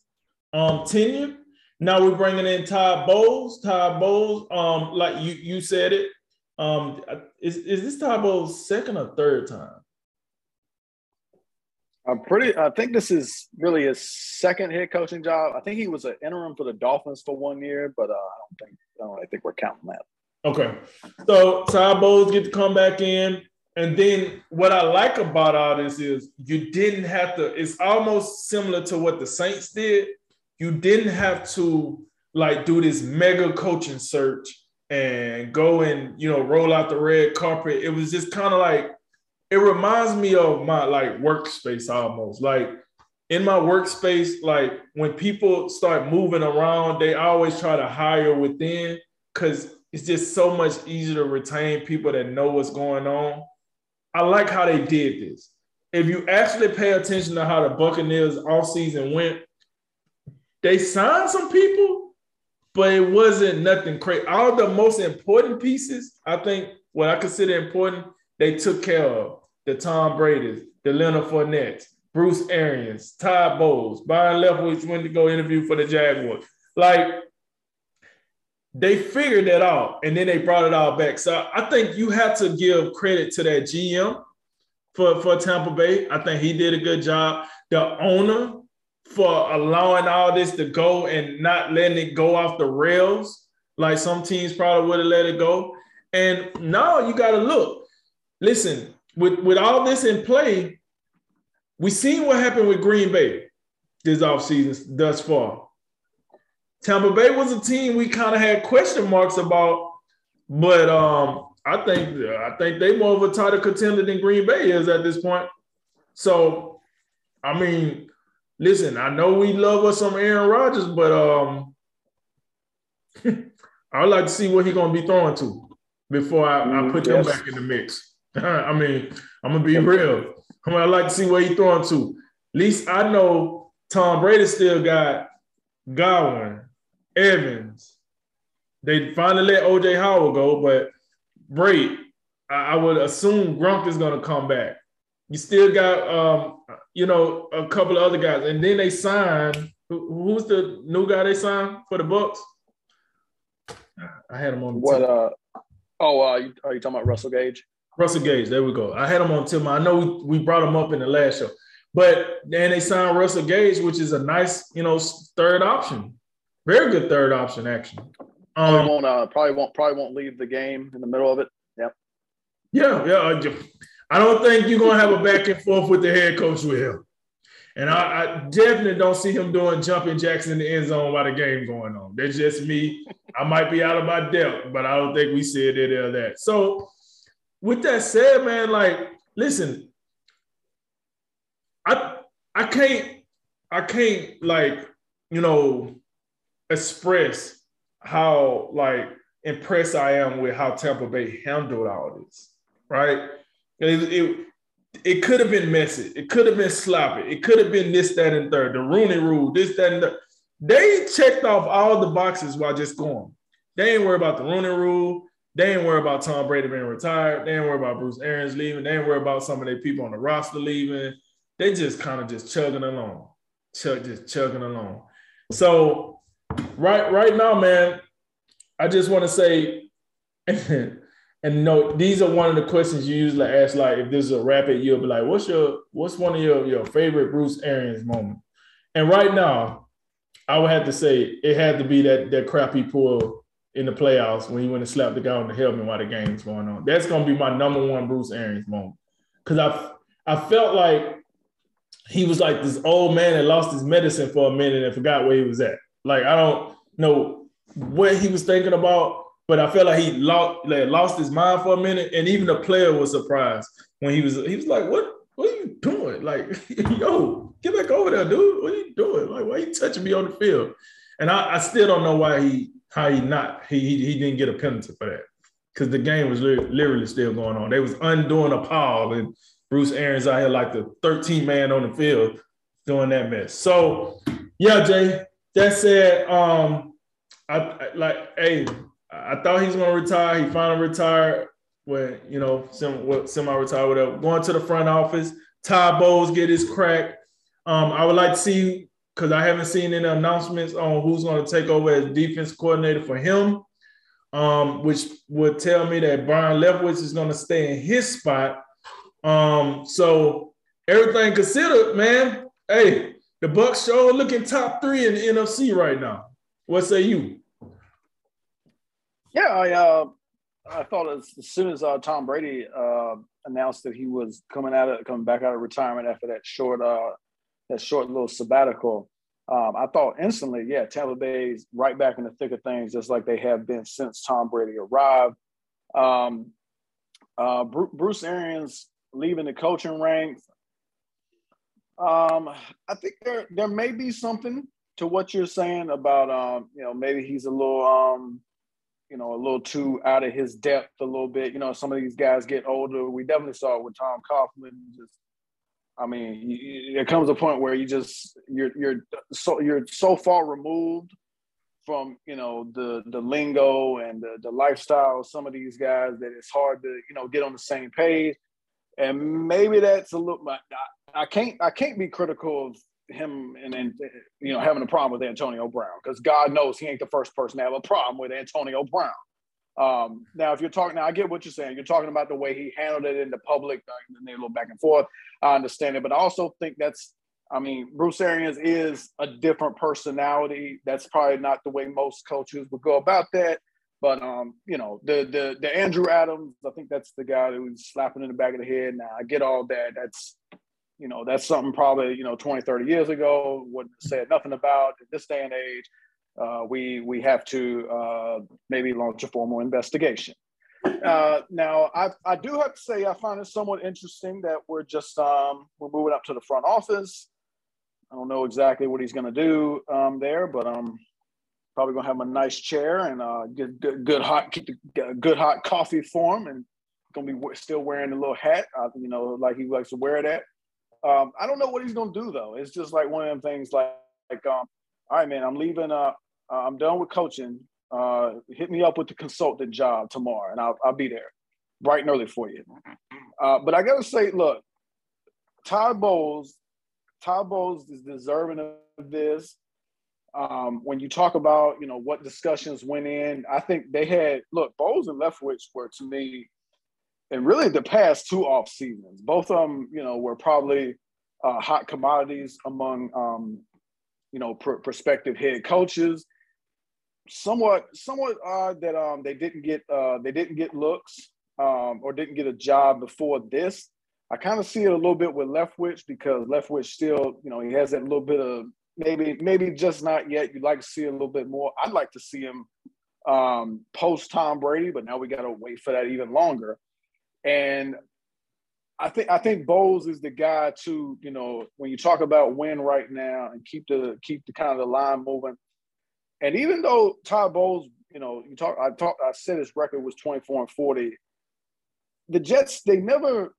um tenure. Now we're bringing in Todd Bowles. Todd Bowles, um, like you you said it. Um, is is this Todd Bowles' second or third time? I'm pretty. I think this is really his second head coaching job. I think he was an interim for the Dolphins for one year, but uh, I don't think I don't really think we're counting that. Okay, so Todd Bowles get to come back in, and then what I like about all this is you didn't have to. It's almost similar to what the Saints did you didn't have to like do this mega coaching search and go and you know roll out the red carpet. It was just kind of like it reminds me of my like workspace almost. Like in my workspace, like when people start moving around, they always try to hire within because it's just so much easier to retain people that know what's going on. I like how they did this. If you actually pay attention to how the Buccaneers all season went, they signed some people, but it wasn't nothing crazy. All the most important pieces, I think, what I consider important, they took care of. The Tom Brady's, the Leonard Fournette, Bruce Arians, Todd Bowles, Byron Leftwich went to go interview for the Jaguars. Like they figured that out and then they brought it all back. So I think you have to give credit to that GM for, for Tampa Bay. I think he did a good job. The owner for allowing all this to go and not letting it go off the rails. Like some teams probably would have let it go. And now you got to look. Listen, with, with all this in play, we seen what happened with Green Bay this offseason thus far. Tampa Bay was a team we kind of had question marks about, but um, I think I think they more of a title contender than Green Bay is at this point. So, I mean, listen, I know we love us some Aaron Rodgers, but um, I'd like to see what he's gonna be throwing to before I, I put yes. them back in the mix. I mean, I'm gonna be real. I mean, I'd like to see what he's throwing to. At least I know Tom Brady still got Godwin, Evans. They finally let OJ Howard go, but Brady, I, I would assume Gronk is gonna come back. You still got um, you know, a couple of other guys, and then they signed. Who, who's the new guy they signed for the Bucs? I had him on. what? Uh, oh, uh, are you talking about Russell Gage? Russell Gage. There we go. I had him on Tim. I know we, we brought him up in the last show, but then they signed Russell Gage, which is a nice, you know, third option. Very good third option, actually. Um, probably won't. Uh, probably won't. Probably won't leave the game in the middle of it. Yep. Yeah, yeah. I don't think you're gonna have a back and forth with the head coach with him. And I, I, definitely don't see him doing jumping jacks in the end zone while the game going on. That's just me. I might be out of my depth, but I don't think we said it or that. So, with that said, man, like, listen, I I can't I can't like you know express how like impressed I am with how Tampa Bay handled all this, right? It, it, it could have been messy. It could have been sloppy. It could have been this, that, and third. The Rooney rule, this, that, and the. They checked off all the boxes while just going. They ain't worry about the Rooney rule. They ain't worry about Tom Brady being retired. They ain't worry about Bruce Arians leaving. They ain't worry about some of their people on the roster leaving. They just kind of just chugging along, chug, just chugging along. So right, right now, man, I just want to say, And no, these are one of the questions you usually ask. Like, if this is a rapid, you'll be like, "What's your what's one of your your favorite Bruce Arians moment?" And right now, I would have to say it had to be that that crappy pull in the playoffs when he went and slapped the guy on the helmet while the game's going on. That's gonna be my number one Bruce Arians moment because I I felt like he was like this old man that lost his medicine for a minute and forgot where he was at. Like I don't know what he was thinking about but I felt like he lost, like, lost his mind for a minute, and even the player was surprised when he was he was like, "What? What are you doing? Like, yo, get back over there, dude. What are you doing? Like, why are you touching me on the field?" And I, I still don't know why he how he not he he, he didn't get a penalty for that because the game was literally still going on. They was undoing a pile, and Bruce Arians out here like the 13 man on the field doing that mess. So, yeah, Jay. That said, um, I, I like, hey, I thought he was going to retire. He finally retired when, you know, semi retired, whatever. Going to the front office. Todd Bowles get his crack. Um, I would like to see, because I haven't seen any announcements on who's going to take over as defense coordinator for him, um, which would tell me that Byron Leftwich is going to stay in his spot. Um, so everything considered, man, hey, the Bucs show looking top three in the NFC right now. What say you? Yeah, I uh, I thought as, as soon as uh, Tom Brady uh, announced that he was coming out of coming back out of retirement after that short uh, that short little sabbatical, um, I thought instantly, yeah, Tampa Bay's right back in the thick of things, just like they have been since Tom Brady arrived. Um, uh, Bruce Arians leaving the coaching ranks. Um, I think there there may be something to what you're saying about um, you know maybe he's a little um, you know, a little too out of his depth a little bit. You know, some of these guys get older. We definitely saw it with Tom Coughlin. Just, I mean, there comes a point where you just you're you're so you're so far removed from you know the the lingo and the, the lifestyle of some of these guys that it's hard to you know get on the same page. And maybe that's a little. I, I can't I can't be critical of him and, and you know having a problem with Antonio Brown because God knows he ain't the first person to have a problem with Antonio Brown. Um, now, if you're talking, now I get what you're saying. You're talking about the way he handled it in the public, uh, and a little back and forth. I understand it, but I also think that's, I mean, Bruce Arians is a different personality. That's probably not the way most coaches would go about that. But um, you know, the the the Andrew Adams, I think that's the guy that was slapping in the back of the head. Now I get all that. That's you know, that's something probably, you know, 20, 30 years ago wouldn't said nothing about in this day and age. Uh, we we have to uh, maybe launch a formal investigation. Uh, now, I, I do have to say I find it somewhat interesting that we're just um, we're moving up to the front office. I don't know exactly what he's going to do um, there, but um, probably going to have him a nice chair and uh, good, good, good hot good hot coffee for him, and going to be still wearing a little hat, uh, you know, like he likes to wear that. Um, I don't know what he's to do though. It's just like one of them things, like, like um, all right, man, I'm leaving. Uh, I'm done with coaching uh, hit me up with the consultant job tomorrow, and I'll, I'll be there bright and early for you. Uh, but I got to say, look, Todd Bowles, Todd Bowles is deserving of this. Um, when you talk about, you know, what discussions went in, I think they had, look, Bowles and Leftwich were to me, and really the past two off seasons, both of them, you know, were probably uh, hot commodities among, um, you know, pr- prospective head coaches somewhat somewhat odd that um they didn't get uh they didn't get looks um or didn't get a job before this. I kind of see it a little bit with Leftwich because Leftwich still, you know, he has that little bit of maybe maybe just not yet. You'd like to see a little bit more. I'd like to see him um post Tom Brady, but now we got to wait for that even longer. And I think I think Bowles is the guy to, you know, when you talk about win right now and keep the keep the kind of the line moving. And even though Todd Bowles, you know, you talk, I talked, I said his record was 24 and 40. The Jets, they never,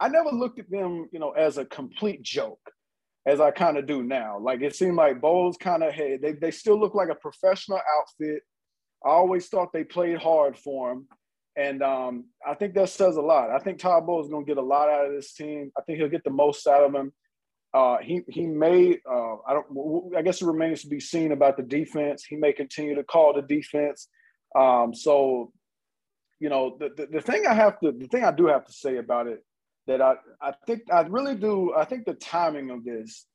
I never looked at them, you know, as a complete joke, as I kind of do now. Like it seemed like Bowles kind of had, they, they still look like a professional outfit. I always thought they played hard for him. And um, I think that says a lot. I think Todd Bowles is going to get a lot out of this team. I think he'll get the most out of them. Uh, he he may uh, I don't I guess it remains to be seen about the defense. He may continue to call the defense. Um, so, you know, the, the, the thing I have to the thing I do have to say about it that I I think I really do I think the timing of this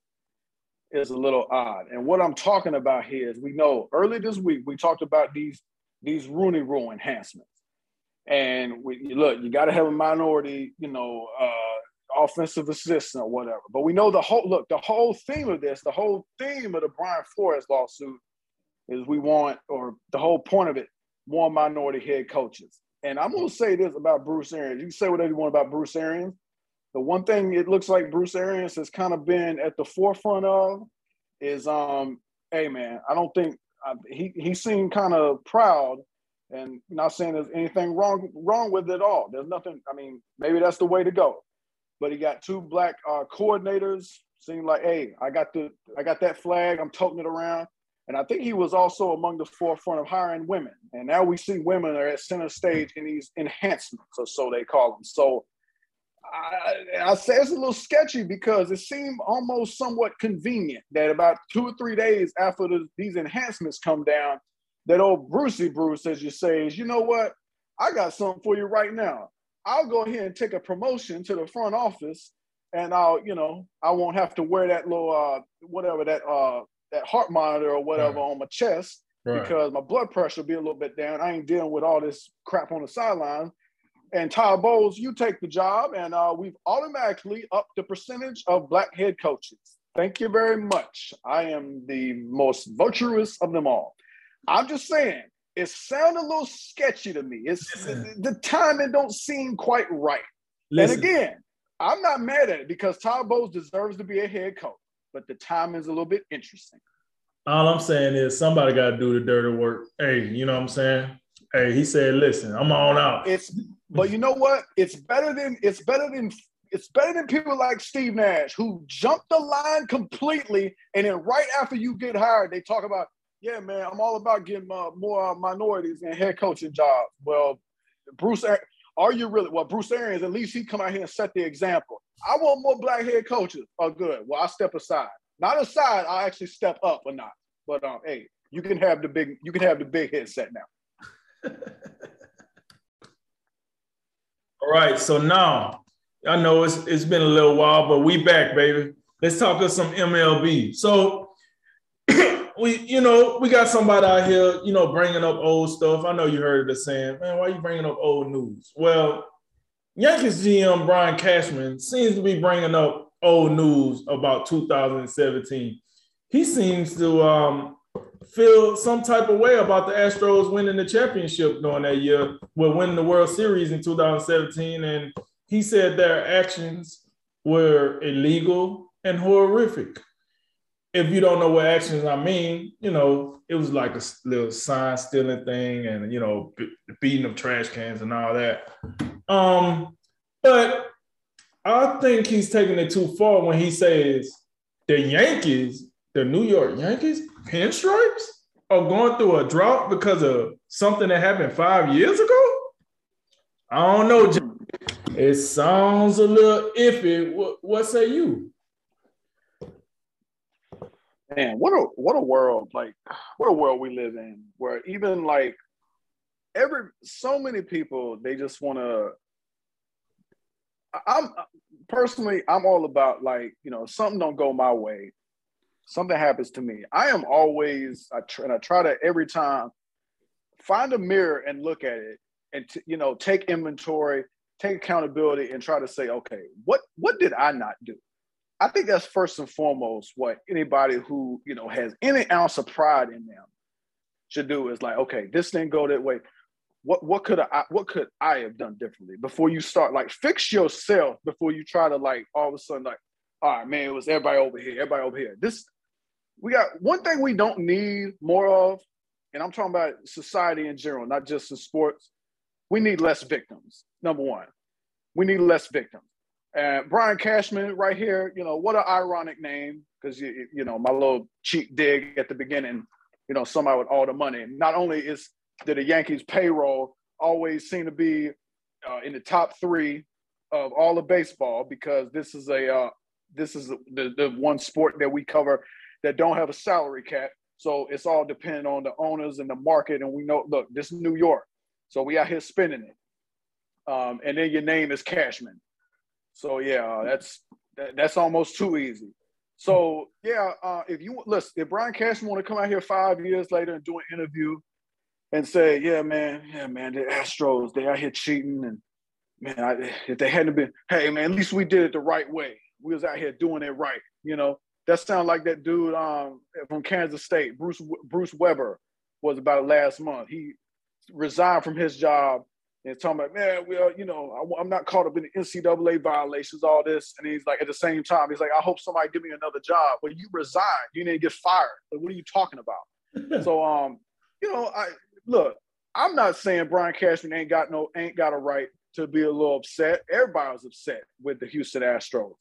is a little odd. And what I'm talking about here is we know early this week we talked about these these Rooney Rule enhancements. And we look, you got to have a minority, you know, uh, offensive assistant or whatever. But we know the whole look, the whole theme of this, the whole theme of the Brian Flores lawsuit is we want, or the whole point of it, more minority head coaches. And I'm gonna say this about Bruce Arians. You can say whatever you want about Bruce Arians. The one thing it looks like Bruce Arians has kind of been at the forefront of is, um, hey man, I don't think uh, he he seemed kind of proud and not saying there's anything wrong wrong with it all. There's nothing. I mean, maybe that's the way to go but he got two black uh, coordinators. Seemed like, hey, I got the I got that flag. I'm toting it around. And I think he was also among the forefront of hiring women. And now we see women are at center stage in these enhancements, or so they call them. So I, I say it's a little sketchy because it seemed almost somewhat convenient that about two or three days after the, these enhancements come down, that old Brucey Bruce, as you say, is you know what? I got something for you right now. I'll go ahead and take a promotion to the front office and I'll, you know, I won't have to wear that little uh whatever that uh that heart monitor or whatever right. on my chest right. because my blood pressure will be a little bit down. I ain't dealing with all this crap on the sideline. And Todd Bowles, you take the job, and uh, we've automatically upped the percentage of black head coaches. Thank you very much. I am the most virtuous of them all. I'm just saying, it sounded a little sketchy to me. It's the, the timing don't seem quite right. Listen. And again, I'm not mad at it because Todd Bowles deserves to be a head coach, but the timing's a little bit interesting. All I'm saying is somebody got to do the dirty work. Hey, you know what I'm saying? Hey, he said, "Listen, I'm on out." It's, but you know what? It's better than it's better than it's better than people like Steve Nash who jumped the line completely, and then right after you get hired, they talk about yeah, man, I'm all about getting uh, more uh, minorities in head coaching jobs. Well, Bruce, are you really? Well, Bruce Arians, at least he come out here and set the example. I want more black head coaches. Oh, good. Well, I step aside. Not aside. I actually step up or not. But um, hey, you can have the big. You can have the big headset now. all right. So now I know it's it's been a little while, but we back, baby. Let's talk of some MLB. So we, you know, we got somebody out here, you know, bringing up old stuff. I know you heard the saying, man, why are you bringing up old news? Well, Yankees GM Brian Cashman seems to be bringing up old news about 2017. He seems to um, feel some type of way about the Astros winning the championship during that year, well, winning the World Series in 2017. And he said their actions were illegal and horrific. If you don't know what actions I mean, you know, it was like a little sign stealing thing and, you know, beating of trash cans and all that. Um, but I think he's taking it too far when he says the Yankees, the New York Yankees, pinstripes are going through a drought because of something that happened five years ago? I don't know. It sounds a little iffy. What, what say you? Man, what a what a world like what a world we live in where even like every so many people they just want to I'm personally I'm all about like you know something don't go my way something happens to me, I am always I try, and I try to every time find a mirror and look at it and t- you know take inventory, take accountability, and try to say, okay, what what did I not do? I think that's first and foremost what anybody who you know has any ounce of pride in them should do is like, okay, this didn't go that way. What what could I what could I have done differently before you start like fix yourself before you try to like all of a sudden like all right man it was everybody over here everybody over here this we got one thing we don't need more of, and I'm talking about society in general, not just in sports. We need less victims. Number one, we need less victims. And Brian Cashman, right here, you know, what an ironic name because you, you know my little cheap dig at the beginning. You know, somebody with all the money. Not only is did the Yankees payroll always seem to be uh, in the top three of all of baseball because this is a uh, this is the, the one sport that we cover that don't have a salary cap. So it's all dependent on the owners and the market. And we know, look, this is New York. So we out here spending it. Um, and then your name is Cashman. So yeah, that's that, that's almost too easy. So yeah, uh, if you listen, if Brian Cashman want to come out here five years later and do an interview and say, yeah, man, yeah, man, the Astros, they out here cheating, and man, I, if they hadn't been, hey, man, at least we did it the right way. We was out here doing it right, you know. That sounds like that dude um, from Kansas State, Bruce Bruce Weber, was about last month. He resigned from his job and talking about, man, well, you know, I, am not caught up in the NCAA violations, all this. And he's like, at the same time, he's like, I hope somebody give me another job. But you resigned, you didn't get fired. Like, what are you talking about? so, um, you know, I look, I'm not saying Brian Cashman ain't got no ain't got a right to be a little upset. Everybody was upset with the Houston Astros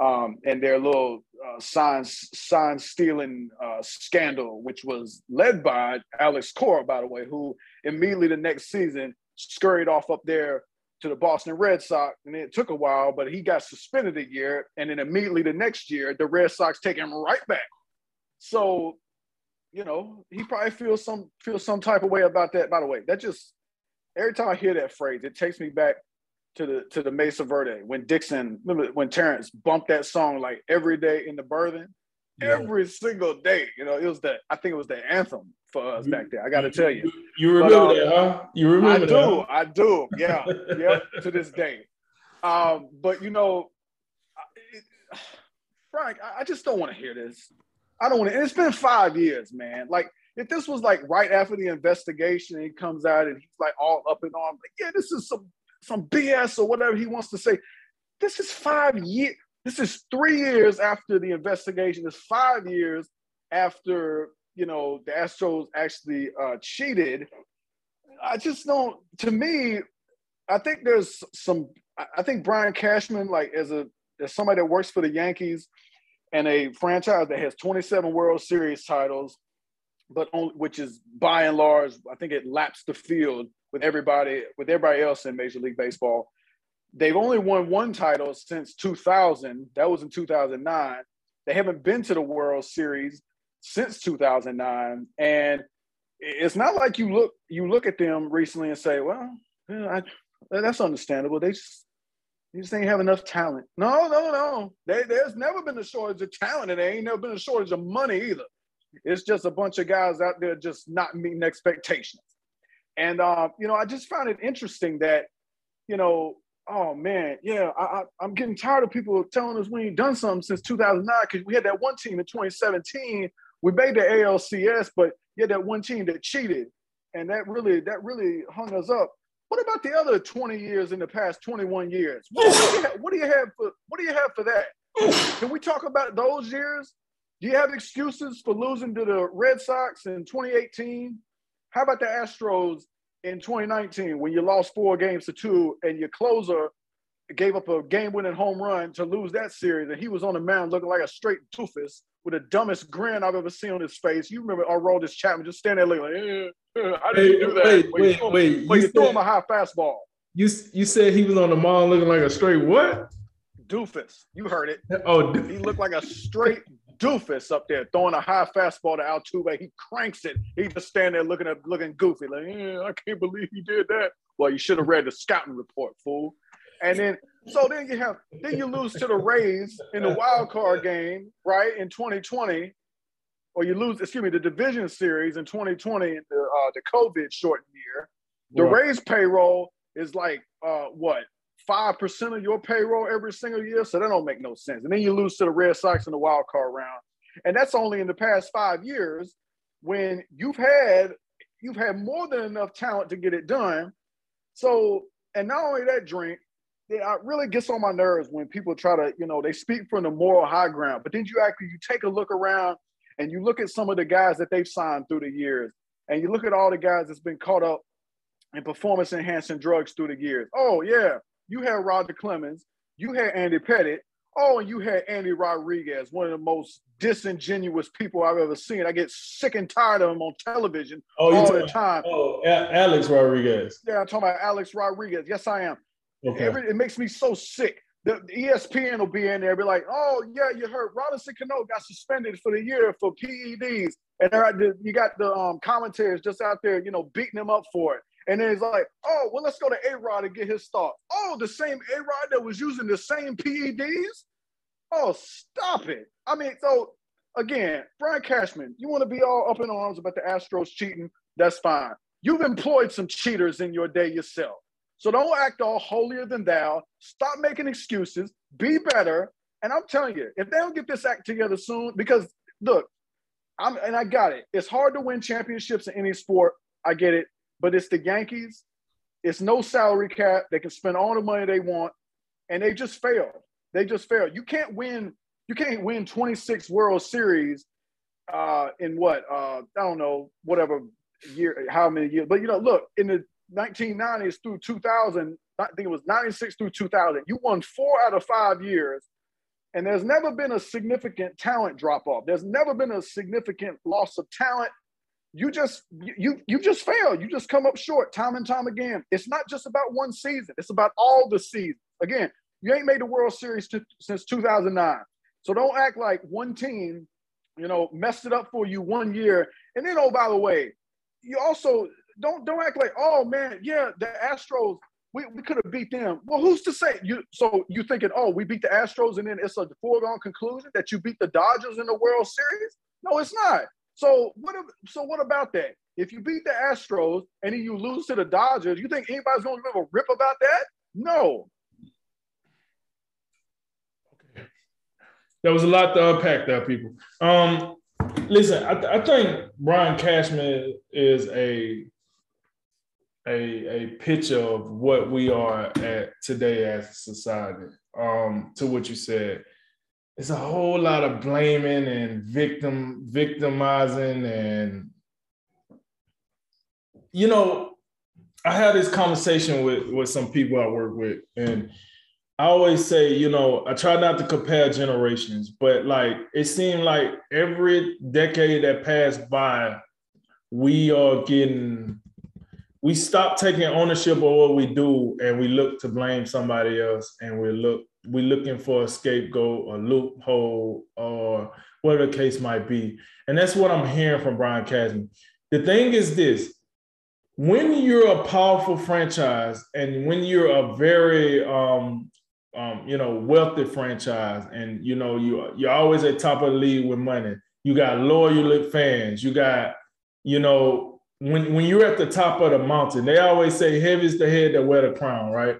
um, and their little uh, sign sign stealing uh, scandal, which was led by Alex Cora, by the way, who immediately the next season scurried off up there to the Boston Red Sox, and it took a while, but he got suspended a year, and then immediately the next year, the Red Sox take him right back. So, you know, he probably feels some feels some type of way about that. By the way, that just every time I hear that phrase, it takes me back to the to the Mesa Verde when Dixon remember when Terrence bumped that song like every day in the berthing, yeah. every single day. You know, it was the I think it was the anthem for us back there. I got to tell you. You remember but, um, that, huh? You remember I that? I do. I do. Yeah. yeah. To this day. Um, but you know, it, Frank, I, I just don't want to hear this. I don't want to. It's been five years, man. Like if this was like right after the investigation, he comes out and he's like all up in arms, like, yeah, this is some some BS or whatever he wants to say. This is five years. This is three years after the investigation. It's five years after you know the Astros actually uh, cheated. I just don't. To me, I think there's some. I think Brian Cashman, like as a as somebody that works for the Yankees and a franchise that has 27 World Series titles, but only, which is by and large, I think it laps the field with everybody with everybody else in Major League Baseball. They've only won one title since 2000. That was in 2009. They haven't been to the World Series since 2009, and it's not like you look you look at them recently and say, "Well, I, that's understandable. They just they just ain't have enough talent." No, no, no. They, there's never been a shortage of talent, and there ain't never been a shortage of money either. It's just a bunch of guys out there just not meeting expectations. And uh, you know, I just found it interesting that, you know, oh man, yeah, I, I, am getting tired of people telling us we ain't done something since 2009 because we had that one team in 2017 we made the ALCS, but yeah, that one team that cheated, and that really that really hung us up. What about the other 20 years in the past 21 years? What, do, you have, what do you have for what do you have for that? Can we talk about those years? Do you have excuses for losing to the Red Sox in 2018? How about the Astros in 2019 when you lost four games to two and your closer gave up a game-winning home run to lose that series, and he was on the mound looking like a straight doofus with the dumbest grin I've ever seen on his face. You remember Aroldis Chapman just standing there like, eh, how did you do that? Wait, wait, wait. wait. But you, you threw him a high fastball. You you said he was on the mound looking like a straight what? Doofus. You heard it. Oh, he looked like a straight doofus up there throwing a high fastball to Altuve. He cranks it. He just stand there looking at looking goofy, like, eh, I can't believe he did that. Well, you should have read the scouting report, fool. And then so then you have then you lose to the Rays in the wild card game, right? In 2020, or you lose, excuse me, the division series in 2020 in the uh, the COVID shortened year. The right. Rays payroll is like uh, what five percent of your payroll every single year, so that don't make no sense. And then you lose to the Red Sox in the wild card round, and that's only in the past five years when you've had you've had more than enough talent to get it done. So, and not only that, drink it really gets on my nerves when people try to, you know, they speak from the moral high ground, but then you actually you take a look around and you look at some of the guys that they've signed through the years, and you look at all the guys that's been caught up in performance enhancing drugs through the years. Oh yeah, you had Roger Clemens, you had Andy Pettitte, oh, and you had Andy Rodriguez, one of the most disingenuous people I've ever seen. I get sick and tired of him on television oh, all the time. Oh, Alex Rodriguez. Yeah, I'm talking about Alex Rodriguez. Yes, I am. Okay. Every, it makes me so sick. The, the, ESPN will be in there, be like, "Oh yeah, you heard Robinson Cano got suspended for the year for PEDs," and you got the um, commentators just out there, you know, beating him up for it. And then it's like, "Oh, well, let's go to A Rod and get his thoughts." Oh, the same A Rod that was using the same PEDs. Oh, stop it! I mean, so again, Brian Cashman, you want to be all up in arms about the Astros cheating? That's fine. You've employed some cheaters in your day yourself. So don't act all holier than thou. Stop making excuses. Be better. And I'm telling you, if they don't get this act together soon, because look, I'm and I got it. It's hard to win championships in any sport. I get it, but it's the Yankees. It's no salary cap. They can spend all the money they want, and they just failed. They just failed. You can't win. You can't win 26 World Series uh, in what uh, I don't know, whatever year, how many years. But you know, look in the 1990s through 2000, I think it was 96 through 2000. You won four out of five years, and there's never been a significant talent drop off. There's never been a significant loss of talent. You just you you just fail. You just come up short time and time again. It's not just about one season. It's about all the seasons. Again, you ain't made the World Series to, since 2009. So don't act like one team, you know, messed it up for you one year. And then, oh, by the way, you also don't don't act like, oh man, yeah, the Astros, we, we could have beat them. Well, who's to say? You so you thinking, oh, we beat the Astros and then it's a foregone conclusion that you beat the Dodgers in the World Series? No, it's not. So what so what about that? If you beat the Astros and then you lose to the Dodgers, you think anybody's gonna give a rip about that? No. Okay. There was a lot to unpack there, people. Um, listen, I, th- I think Brian Cashman is a a, a picture of what we are at today as a society. Um, to what you said, it's a whole lot of blaming and victim victimizing and you know, I had this conversation with with some people I work with, and I always say, you know, I try not to compare generations, but like it seemed like every decade that passed by, we are getting we stop taking ownership of what we do and we look to blame somebody else and we look we looking for a scapegoat or loophole or whatever the case might be. And that's what I'm hearing from Brian Cashman. The thing is this when you're a powerful franchise and when you're a very um, um, you know wealthy franchise and you know you you're always at top of the league with money you got loyal fans you got you know when when you're at the top of the mountain, they always say heavy's the head that wear the crown, right?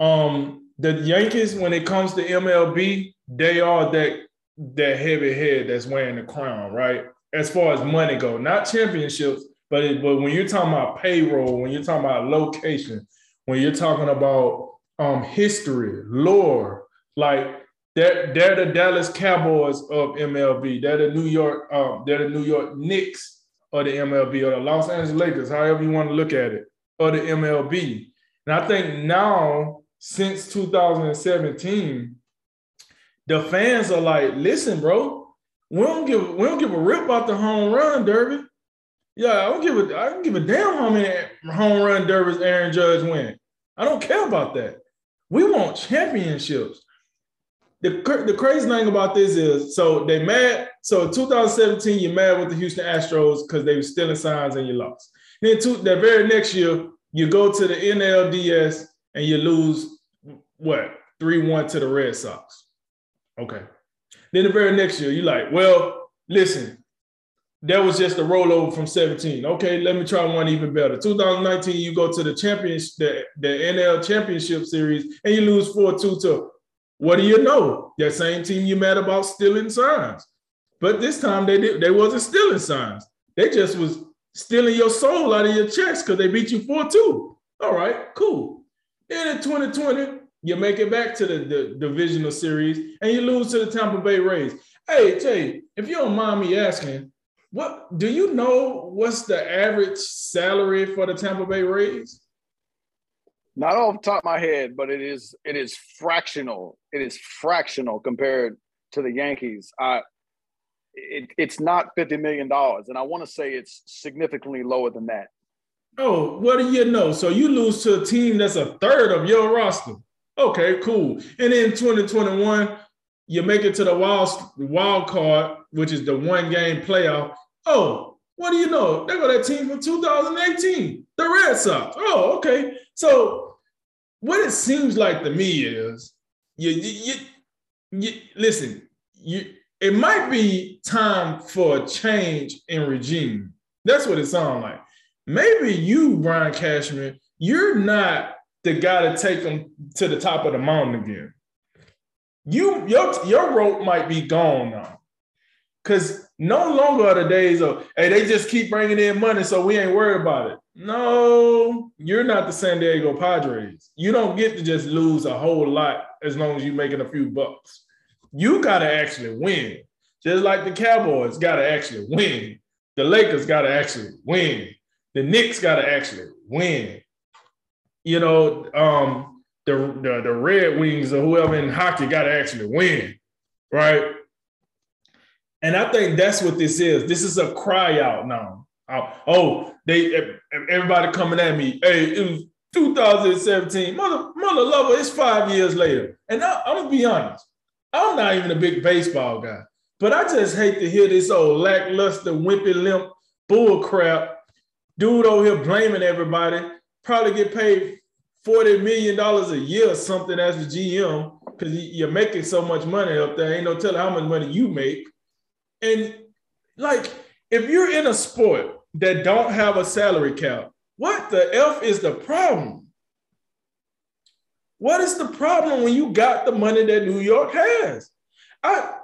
Um, the Yankees, when it comes to MLB, they are that that heavy head that's wearing the crown, right? As far as money go, not championships, but it, but when you're talking about payroll, when you're talking about location, when you're talking about um, history, lore, like they're, they're the Dallas Cowboys of MLB. They're the New York, um, they're the New York Knicks of the MLB or the Los Angeles Lakers, however you want to look at it, or the MLB. And I think now, since 2017, the fans are like, listen, bro, we don't give we don't give a rip about the home run derby. Yeah, I don't give a I don't give a damn how many home run derbies Aaron Judge win. I don't care about that. We want championships. The, the crazy thing about this is so they mad. So 2017, you're mad with the Houston Astros because they were stealing signs and you lost. Then to, that very next year, you go to the NLDS and you lose what three one to the Red Sox. Okay. Then the very next year, you're like, well, listen, that was just a rollover from 17. Okay, let me try one even better. 2019, you go to the championship, the, the NL Championship Series, and you lose 4-2 to what do you know? That same team you mad about stealing signs. But this time they did, they wasn't stealing signs. They just was stealing your soul out of your chest because they beat you 4-2. All right, cool. Then in 2020, you make it back to the, the divisional series and you lose to the Tampa Bay Rays. Hey, Jay, if you don't mind me asking, what do you know what's the average salary for the Tampa Bay Rays? Not off the top of my head, but it is it is fractional. It is fractional compared to the Yankees. I it, it's not fifty million dollars, and I want to say it's significantly lower than that. Oh, what do you know? So you lose to a team that's a third of your roster. Okay, cool. And in 2021, you make it to the wild wild card, which is the one game playoff. Oh, what do you know? They got that team from 2018, the Red Sox. Oh, okay. So what it seems like to me is you, you, you, you listen, you it might be time for a change in regime. That's what it sounds like. Maybe you, Brian Cashman, you're not the guy to take them to the top of the mountain again. You your your rope might be gone now. Cause no longer are the days of hey, they just keep bringing in money, so we ain't worried about it. No, you're not the San Diego Padres. You don't get to just lose a whole lot as long as you're making a few bucks. You gotta actually win. Just like the Cowboys gotta actually win. The Lakers gotta actually win. The Knicks gotta actually win. You know, um, the, the, the Red Wings or whoever in hockey gotta actually win, right? And I think that's what this is. This is a cry out now. Oh, they everybody coming at me. Hey, it was 2017. Mother, mother lover, it's five years later. And I, I'm gonna be honest, I'm not even a big baseball guy, but I just hate to hear this old lackluster, wimpy limp bull crap. Dude over here blaming everybody, probably get paid $40 million a year or something as the GM because you're making so much money up there. Ain't no telling how much money you make. And like, if you're in a sport that don't have a salary cap, what the F is the problem? What is the problem when you got the money that New York has? I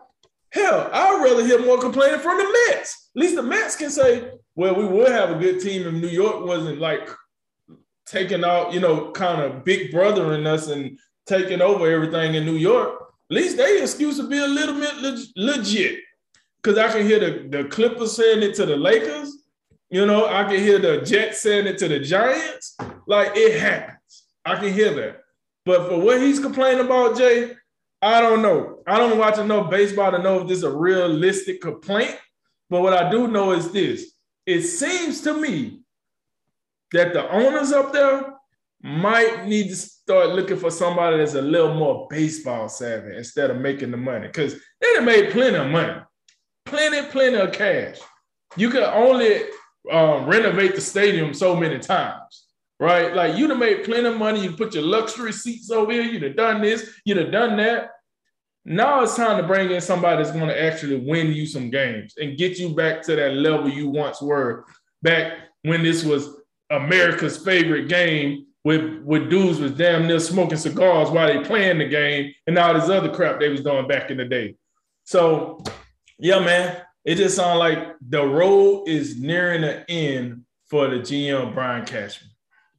hell, I'd rather hear more complaining from the Mets. At least the Mets can say, well, we would have a good team if New York wasn't like taking out, you know, kind of big brother in us and taking over everything in New York. At least they excuse to be a little bit legit because I can hear the, the Clippers saying it to the Lakers. You know, I can hear the Jets saying it to the Giants. Like it happens. I can hear that. But for what he's complaining about, Jay, I don't know. I don't watch enough baseball to know if this is a realistic complaint. But what I do know is this it seems to me that the owners up there might need to start looking for somebody that's a little more baseball savvy instead of making the money because they have made plenty of money plenty, plenty of cash. You can only um, renovate the stadium so many times, right? Like you'd have made plenty of money. You put your luxury seats over here. You'd have done this. You'd have done that. Now it's time to bring in somebody that's going to actually win you some games and get you back to that level you once were back when this was America's favorite game with, with dudes was damn near smoking cigars while they playing the game and all this other crap they was doing back in the day. So, yeah, man, it just sounds like the road is nearing the end for the GM Brian Cashman.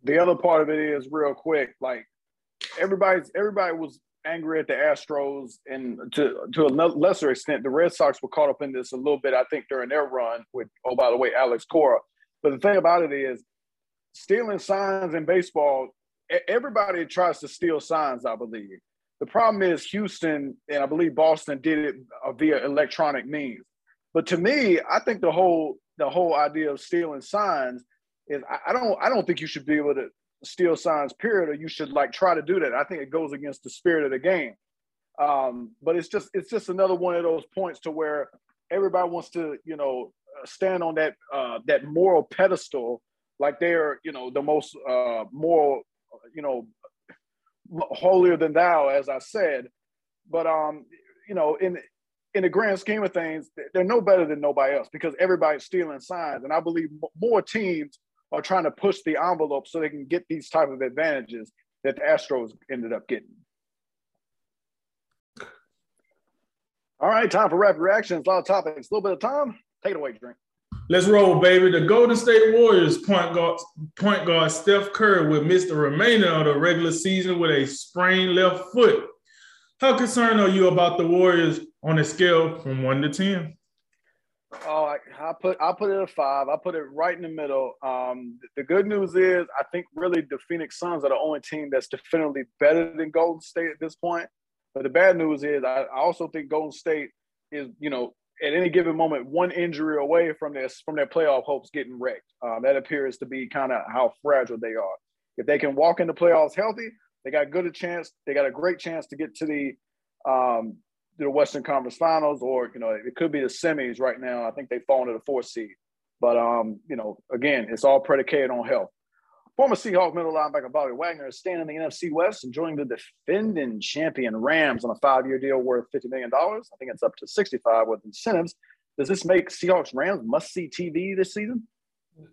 The other part of it is real quick, like everybody's everybody was angry at the Astros, and to to a lesser extent, the Red Sox were caught up in this a little bit. I think during their run with oh by the way, Alex Cora. But the thing about it is, stealing signs in baseball, everybody tries to steal signs. I believe the problem is Houston and I believe Boston did it via electronic means. But to me, I think the whole the whole idea of stealing signs is I, I don't I don't think you should be able to steal signs, period, or you should like try to do that. I think it goes against the spirit of the game. Um, but it's just it's just another one of those points to where everybody wants to you know stand on that uh, that moral pedestal like they're you know the most uh, moral you know holier than thou as I said. But um, you know in in the grand scheme of things, they're no better than nobody else because everybody's stealing signs. And I believe more teams are trying to push the envelope so they can get these type of advantages that the Astros ended up getting. All right, time for rapid reactions. A lot of topics, a little bit of time. Take it away, drink. Let's roll, baby. The Golden State Warriors point guard, point guard Steph Curry will miss the remainder of the regular season with a sprained left foot. How concerned are you about the Warriors on a scale from one to ten? Oh, I, I put I put it a five. I put it right in the middle. Um, the good news is I think really the Phoenix Suns are the only team that's definitely better than Golden State at this point. But the bad news is I, I also think Golden State is you know at any given moment one injury away from this from their playoff hopes getting wrecked. Um, that appears to be kind of how fragile they are. If they can walk into playoffs healthy, they got good a chance. They got a great chance to get to the um, the Western Conference Finals, or you know, it could be the semis right now. I think they've fallen to the fourth seed. But um, you know, again, it's all predicated on health. Former Seahawk middle linebacker Bobby Wagner is staying in the NFC West and joining the defending champion Rams on a five-year deal worth $50 million. I think it's up to 65 with incentives. Does this make Seahawks Rams must-see TV this season?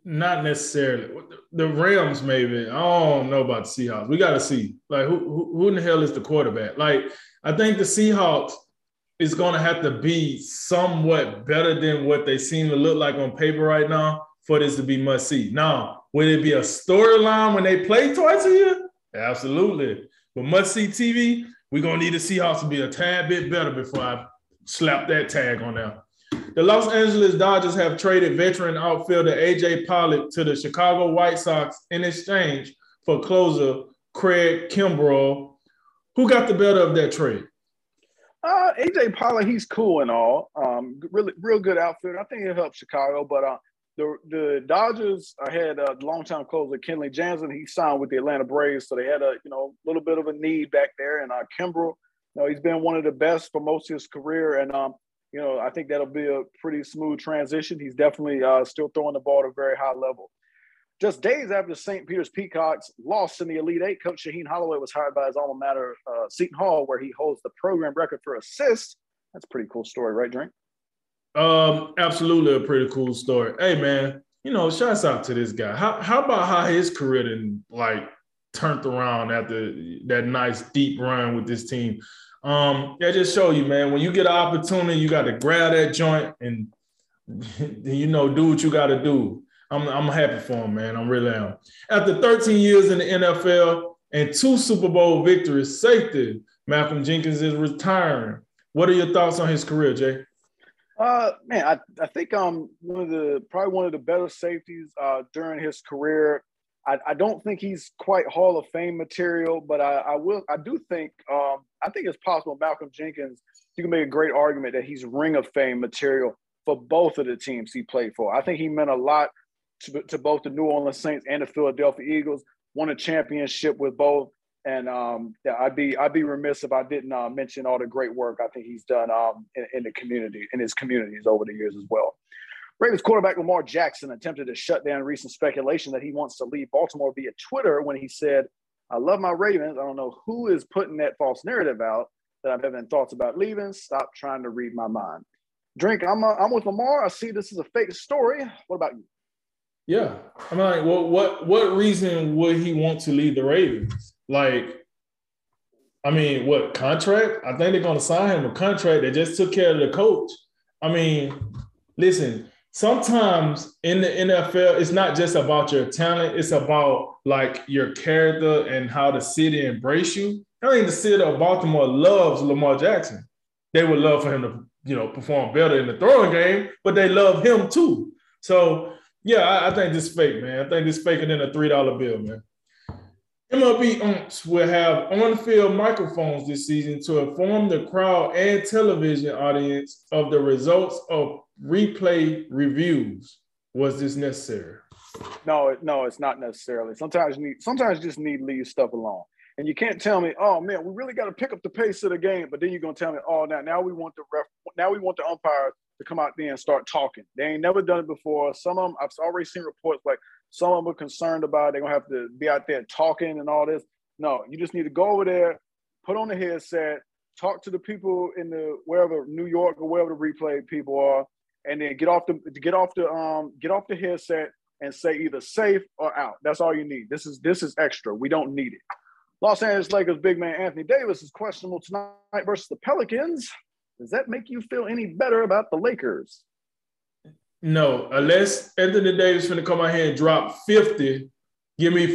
Not necessarily. The Rams, maybe. I don't know about the Seahawks. We got to see. Like, who, who, who in the hell is the quarterback? Like, I think the Seahawks is going to have to be somewhat better than what they seem to look like on paper right now for this to be must see. Now, would it be a storyline when they play twice a year? Absolutely. But must see TV, we're going to need the Seahawks to be a tad bit better before I slap that tag on there. The Los Angeles Dodgers have traded veteran outfielder AJ Pollock to the Chicago White Sox in exchange for closer Craig Kimbrel. Who got the better of that trade? Uh, AJ Pollock, he's cool and all. Um, really, real good outfielder. I think he'll help Chicago. But uh, the the Dodgers had a longtime closer Kenley Jansen. He signed with the Atlanta Braves, so they had a you know little bit of a need back there. And uh, Kimbrel, you know, he's been one of the best for most of his career. And um, you know, I think that'll be a pretty smooth transition. He's definitely uh, still throwing the ball at a very high level. Just days after St. Peter's Peacocks lost in the Elite Eight, Coach Shaheen Holloway was hired by his alma mater, uh, Seton Hall, where he holds the program record for assists. That's a pretty cool story, right, Drink? Um, absolutely a pretty cool story. Hey, man, you know, shouts out to this guy. How how about how his career then like turned around after that nice deep run with this team? Um, yeah, just show you, man. When you get an opportunity, you got to grab that joint and you know do what you got to do. I'm, I'm happy for him, man. I'm really am. After 13 years in the NFL and two Super Bowl victories, safety Malcolm Jenkins is retiring. What are your thoughts on his career, Jay? Uh, man, I, I think um one of the probably one of the better safeties uh, during his career. I, I don't think he's quite Hall of Fame material, but I, I will I do think um I think it's possible Malcolm Jenkins. You can make a great argument that he's Ring of Fame material for both of the teams he played for. I think he meant a lot to, to both the New Orleans Saints and the Philadelphia Eagles. Won a championship with both, and um, yeah, I'd be I'd be remiss if I didn't uh, mention all the great work I think he's done um, in, in, the community in his communities over the years as well. Ravens quarterback Lamar Jackson attempted to shut down recent speculation that he wants to leave Baltimore via Twitter when he said, "I love my Ravens. I don't know who is putting that false narrative out that I'm having thoughts about leaving. Stop trying to read my mind." Drink. I'm uh, I'm with Lamar. I see this is a fake story. What about you? Yeah, I'm like, what what reason would he want to leave the Ravens? Like, I mean, what contract? I think they're going to sign him a contract. They just took care of the coach. I mean, listen, sometimes in the NFL, it's not just about your talent, it's about like your character and how the city embrace you. I think the city of Baltimore loves Lamar Jackson. They would love for him to, you know, perform better in the throwing game, but they love him too. So yeah, I, I think this fake, man. I think this faker than a three dollar bill, man. MLB umps will have on-field microphones this season to inform the crowd and television audience of the results of replay reviews. Was this necessary? No, no, it's not necessarily. Sometimes you need sometimes you just need to leave stuff alone. And you can't tell me, oh man, we really got to pick up the pace of the game. But then you're gonna tell me, oh now now we want the ref, now we want the umpire to come out there and start talking. They ain't never done it before. Some of them I've already seen reports like some of them are concerned about they're gonna have to be out there talking and all this. No, you just need to go over there, put on the headset, talk to the people in the wherever New York or wherever the replay people are, and then get off the get off the um get off the headset and say either safe or out. That's all you need. This is this is extra. We don't need it. Los Angeles Lakers big man Anthony Davis is questionable tonight versus the Pelicans. Does that make you feel any better about the Lakers? No, unless Anthony Davis going to come out here and drop 50, give me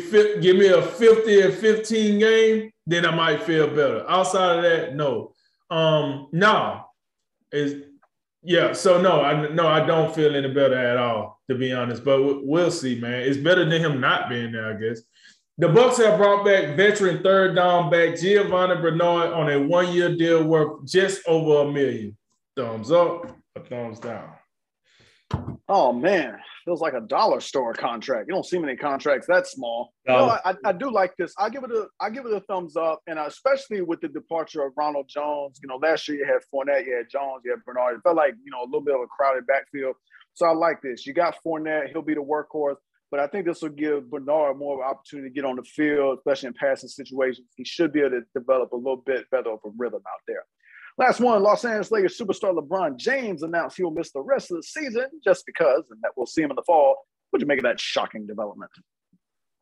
give me a 50 and 15 game, then I might feel better. Outside of that, no. Um, no. Is yeah, so no, I no, I don't feel any better at all, to be honest. But we'll see, man. It's better than him not being there, I guess. The Bucs have brought back veteran third down back Giovani Bernard on a one-year deal worth just over a million. Thumbs up, a thumbs down. Oh man, feels like a dollar store contract. You don't see many contracts that small. No, no I, I, do like this. I give it a I give it a thumbs up, and especially with the departure of Ronald Jones. You know, last year you had Fournette, you had Jones, you had Bernard. It felt like you know a little bit of a crowded backfield. So I like this. You got Fournette; he'll be the workhorse. But I think this will give Bernard more of an opportunity to get on the field, especially in passing situations. He should be able to develop a little bit better of a rhythm out there. Last one, Los Angeles Lakers superstar LeBron James announced he will miss the rest of the season just because, and that we'll see him in the fall. What'd you make of that shocking development?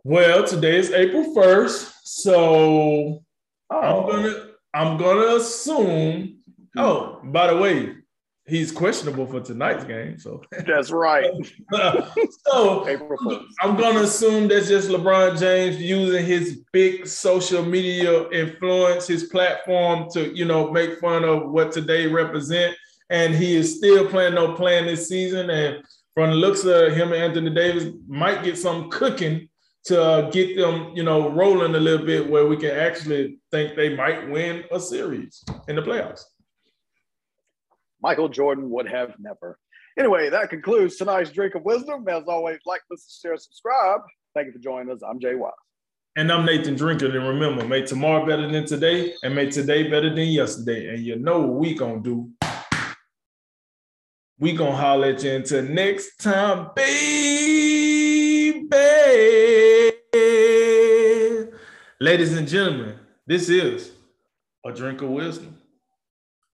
Well, today is April 1st, so oh. I'm gonna I'm gonna assume. Oh, by the way, he's questionable for tonight's game. So that's right. so I'm gonna assume that's just LeBron James using his big social media influence, his platform to you know make fun of what today represent, and he is still planning on playing this season. And from the looks of him and Anthony Davis, might get some cooking to uh, get them you know rolling a little bit where we can actually think they might win a series in the playoffs. Michael Jordan would have never. Anyway, that concludes tonight's Drink of Wisdom. As always, like, listen, share, subscribe. Thank you for joining us. I'm Jay Wise. And I'm Nathan Drinker. And remember, make tomorrow better than today and make today better than yesterday. And you know what we gonna do. We gonna holler at you until next time, baby. Ladies and gentlemen, this is a drink of wisdom.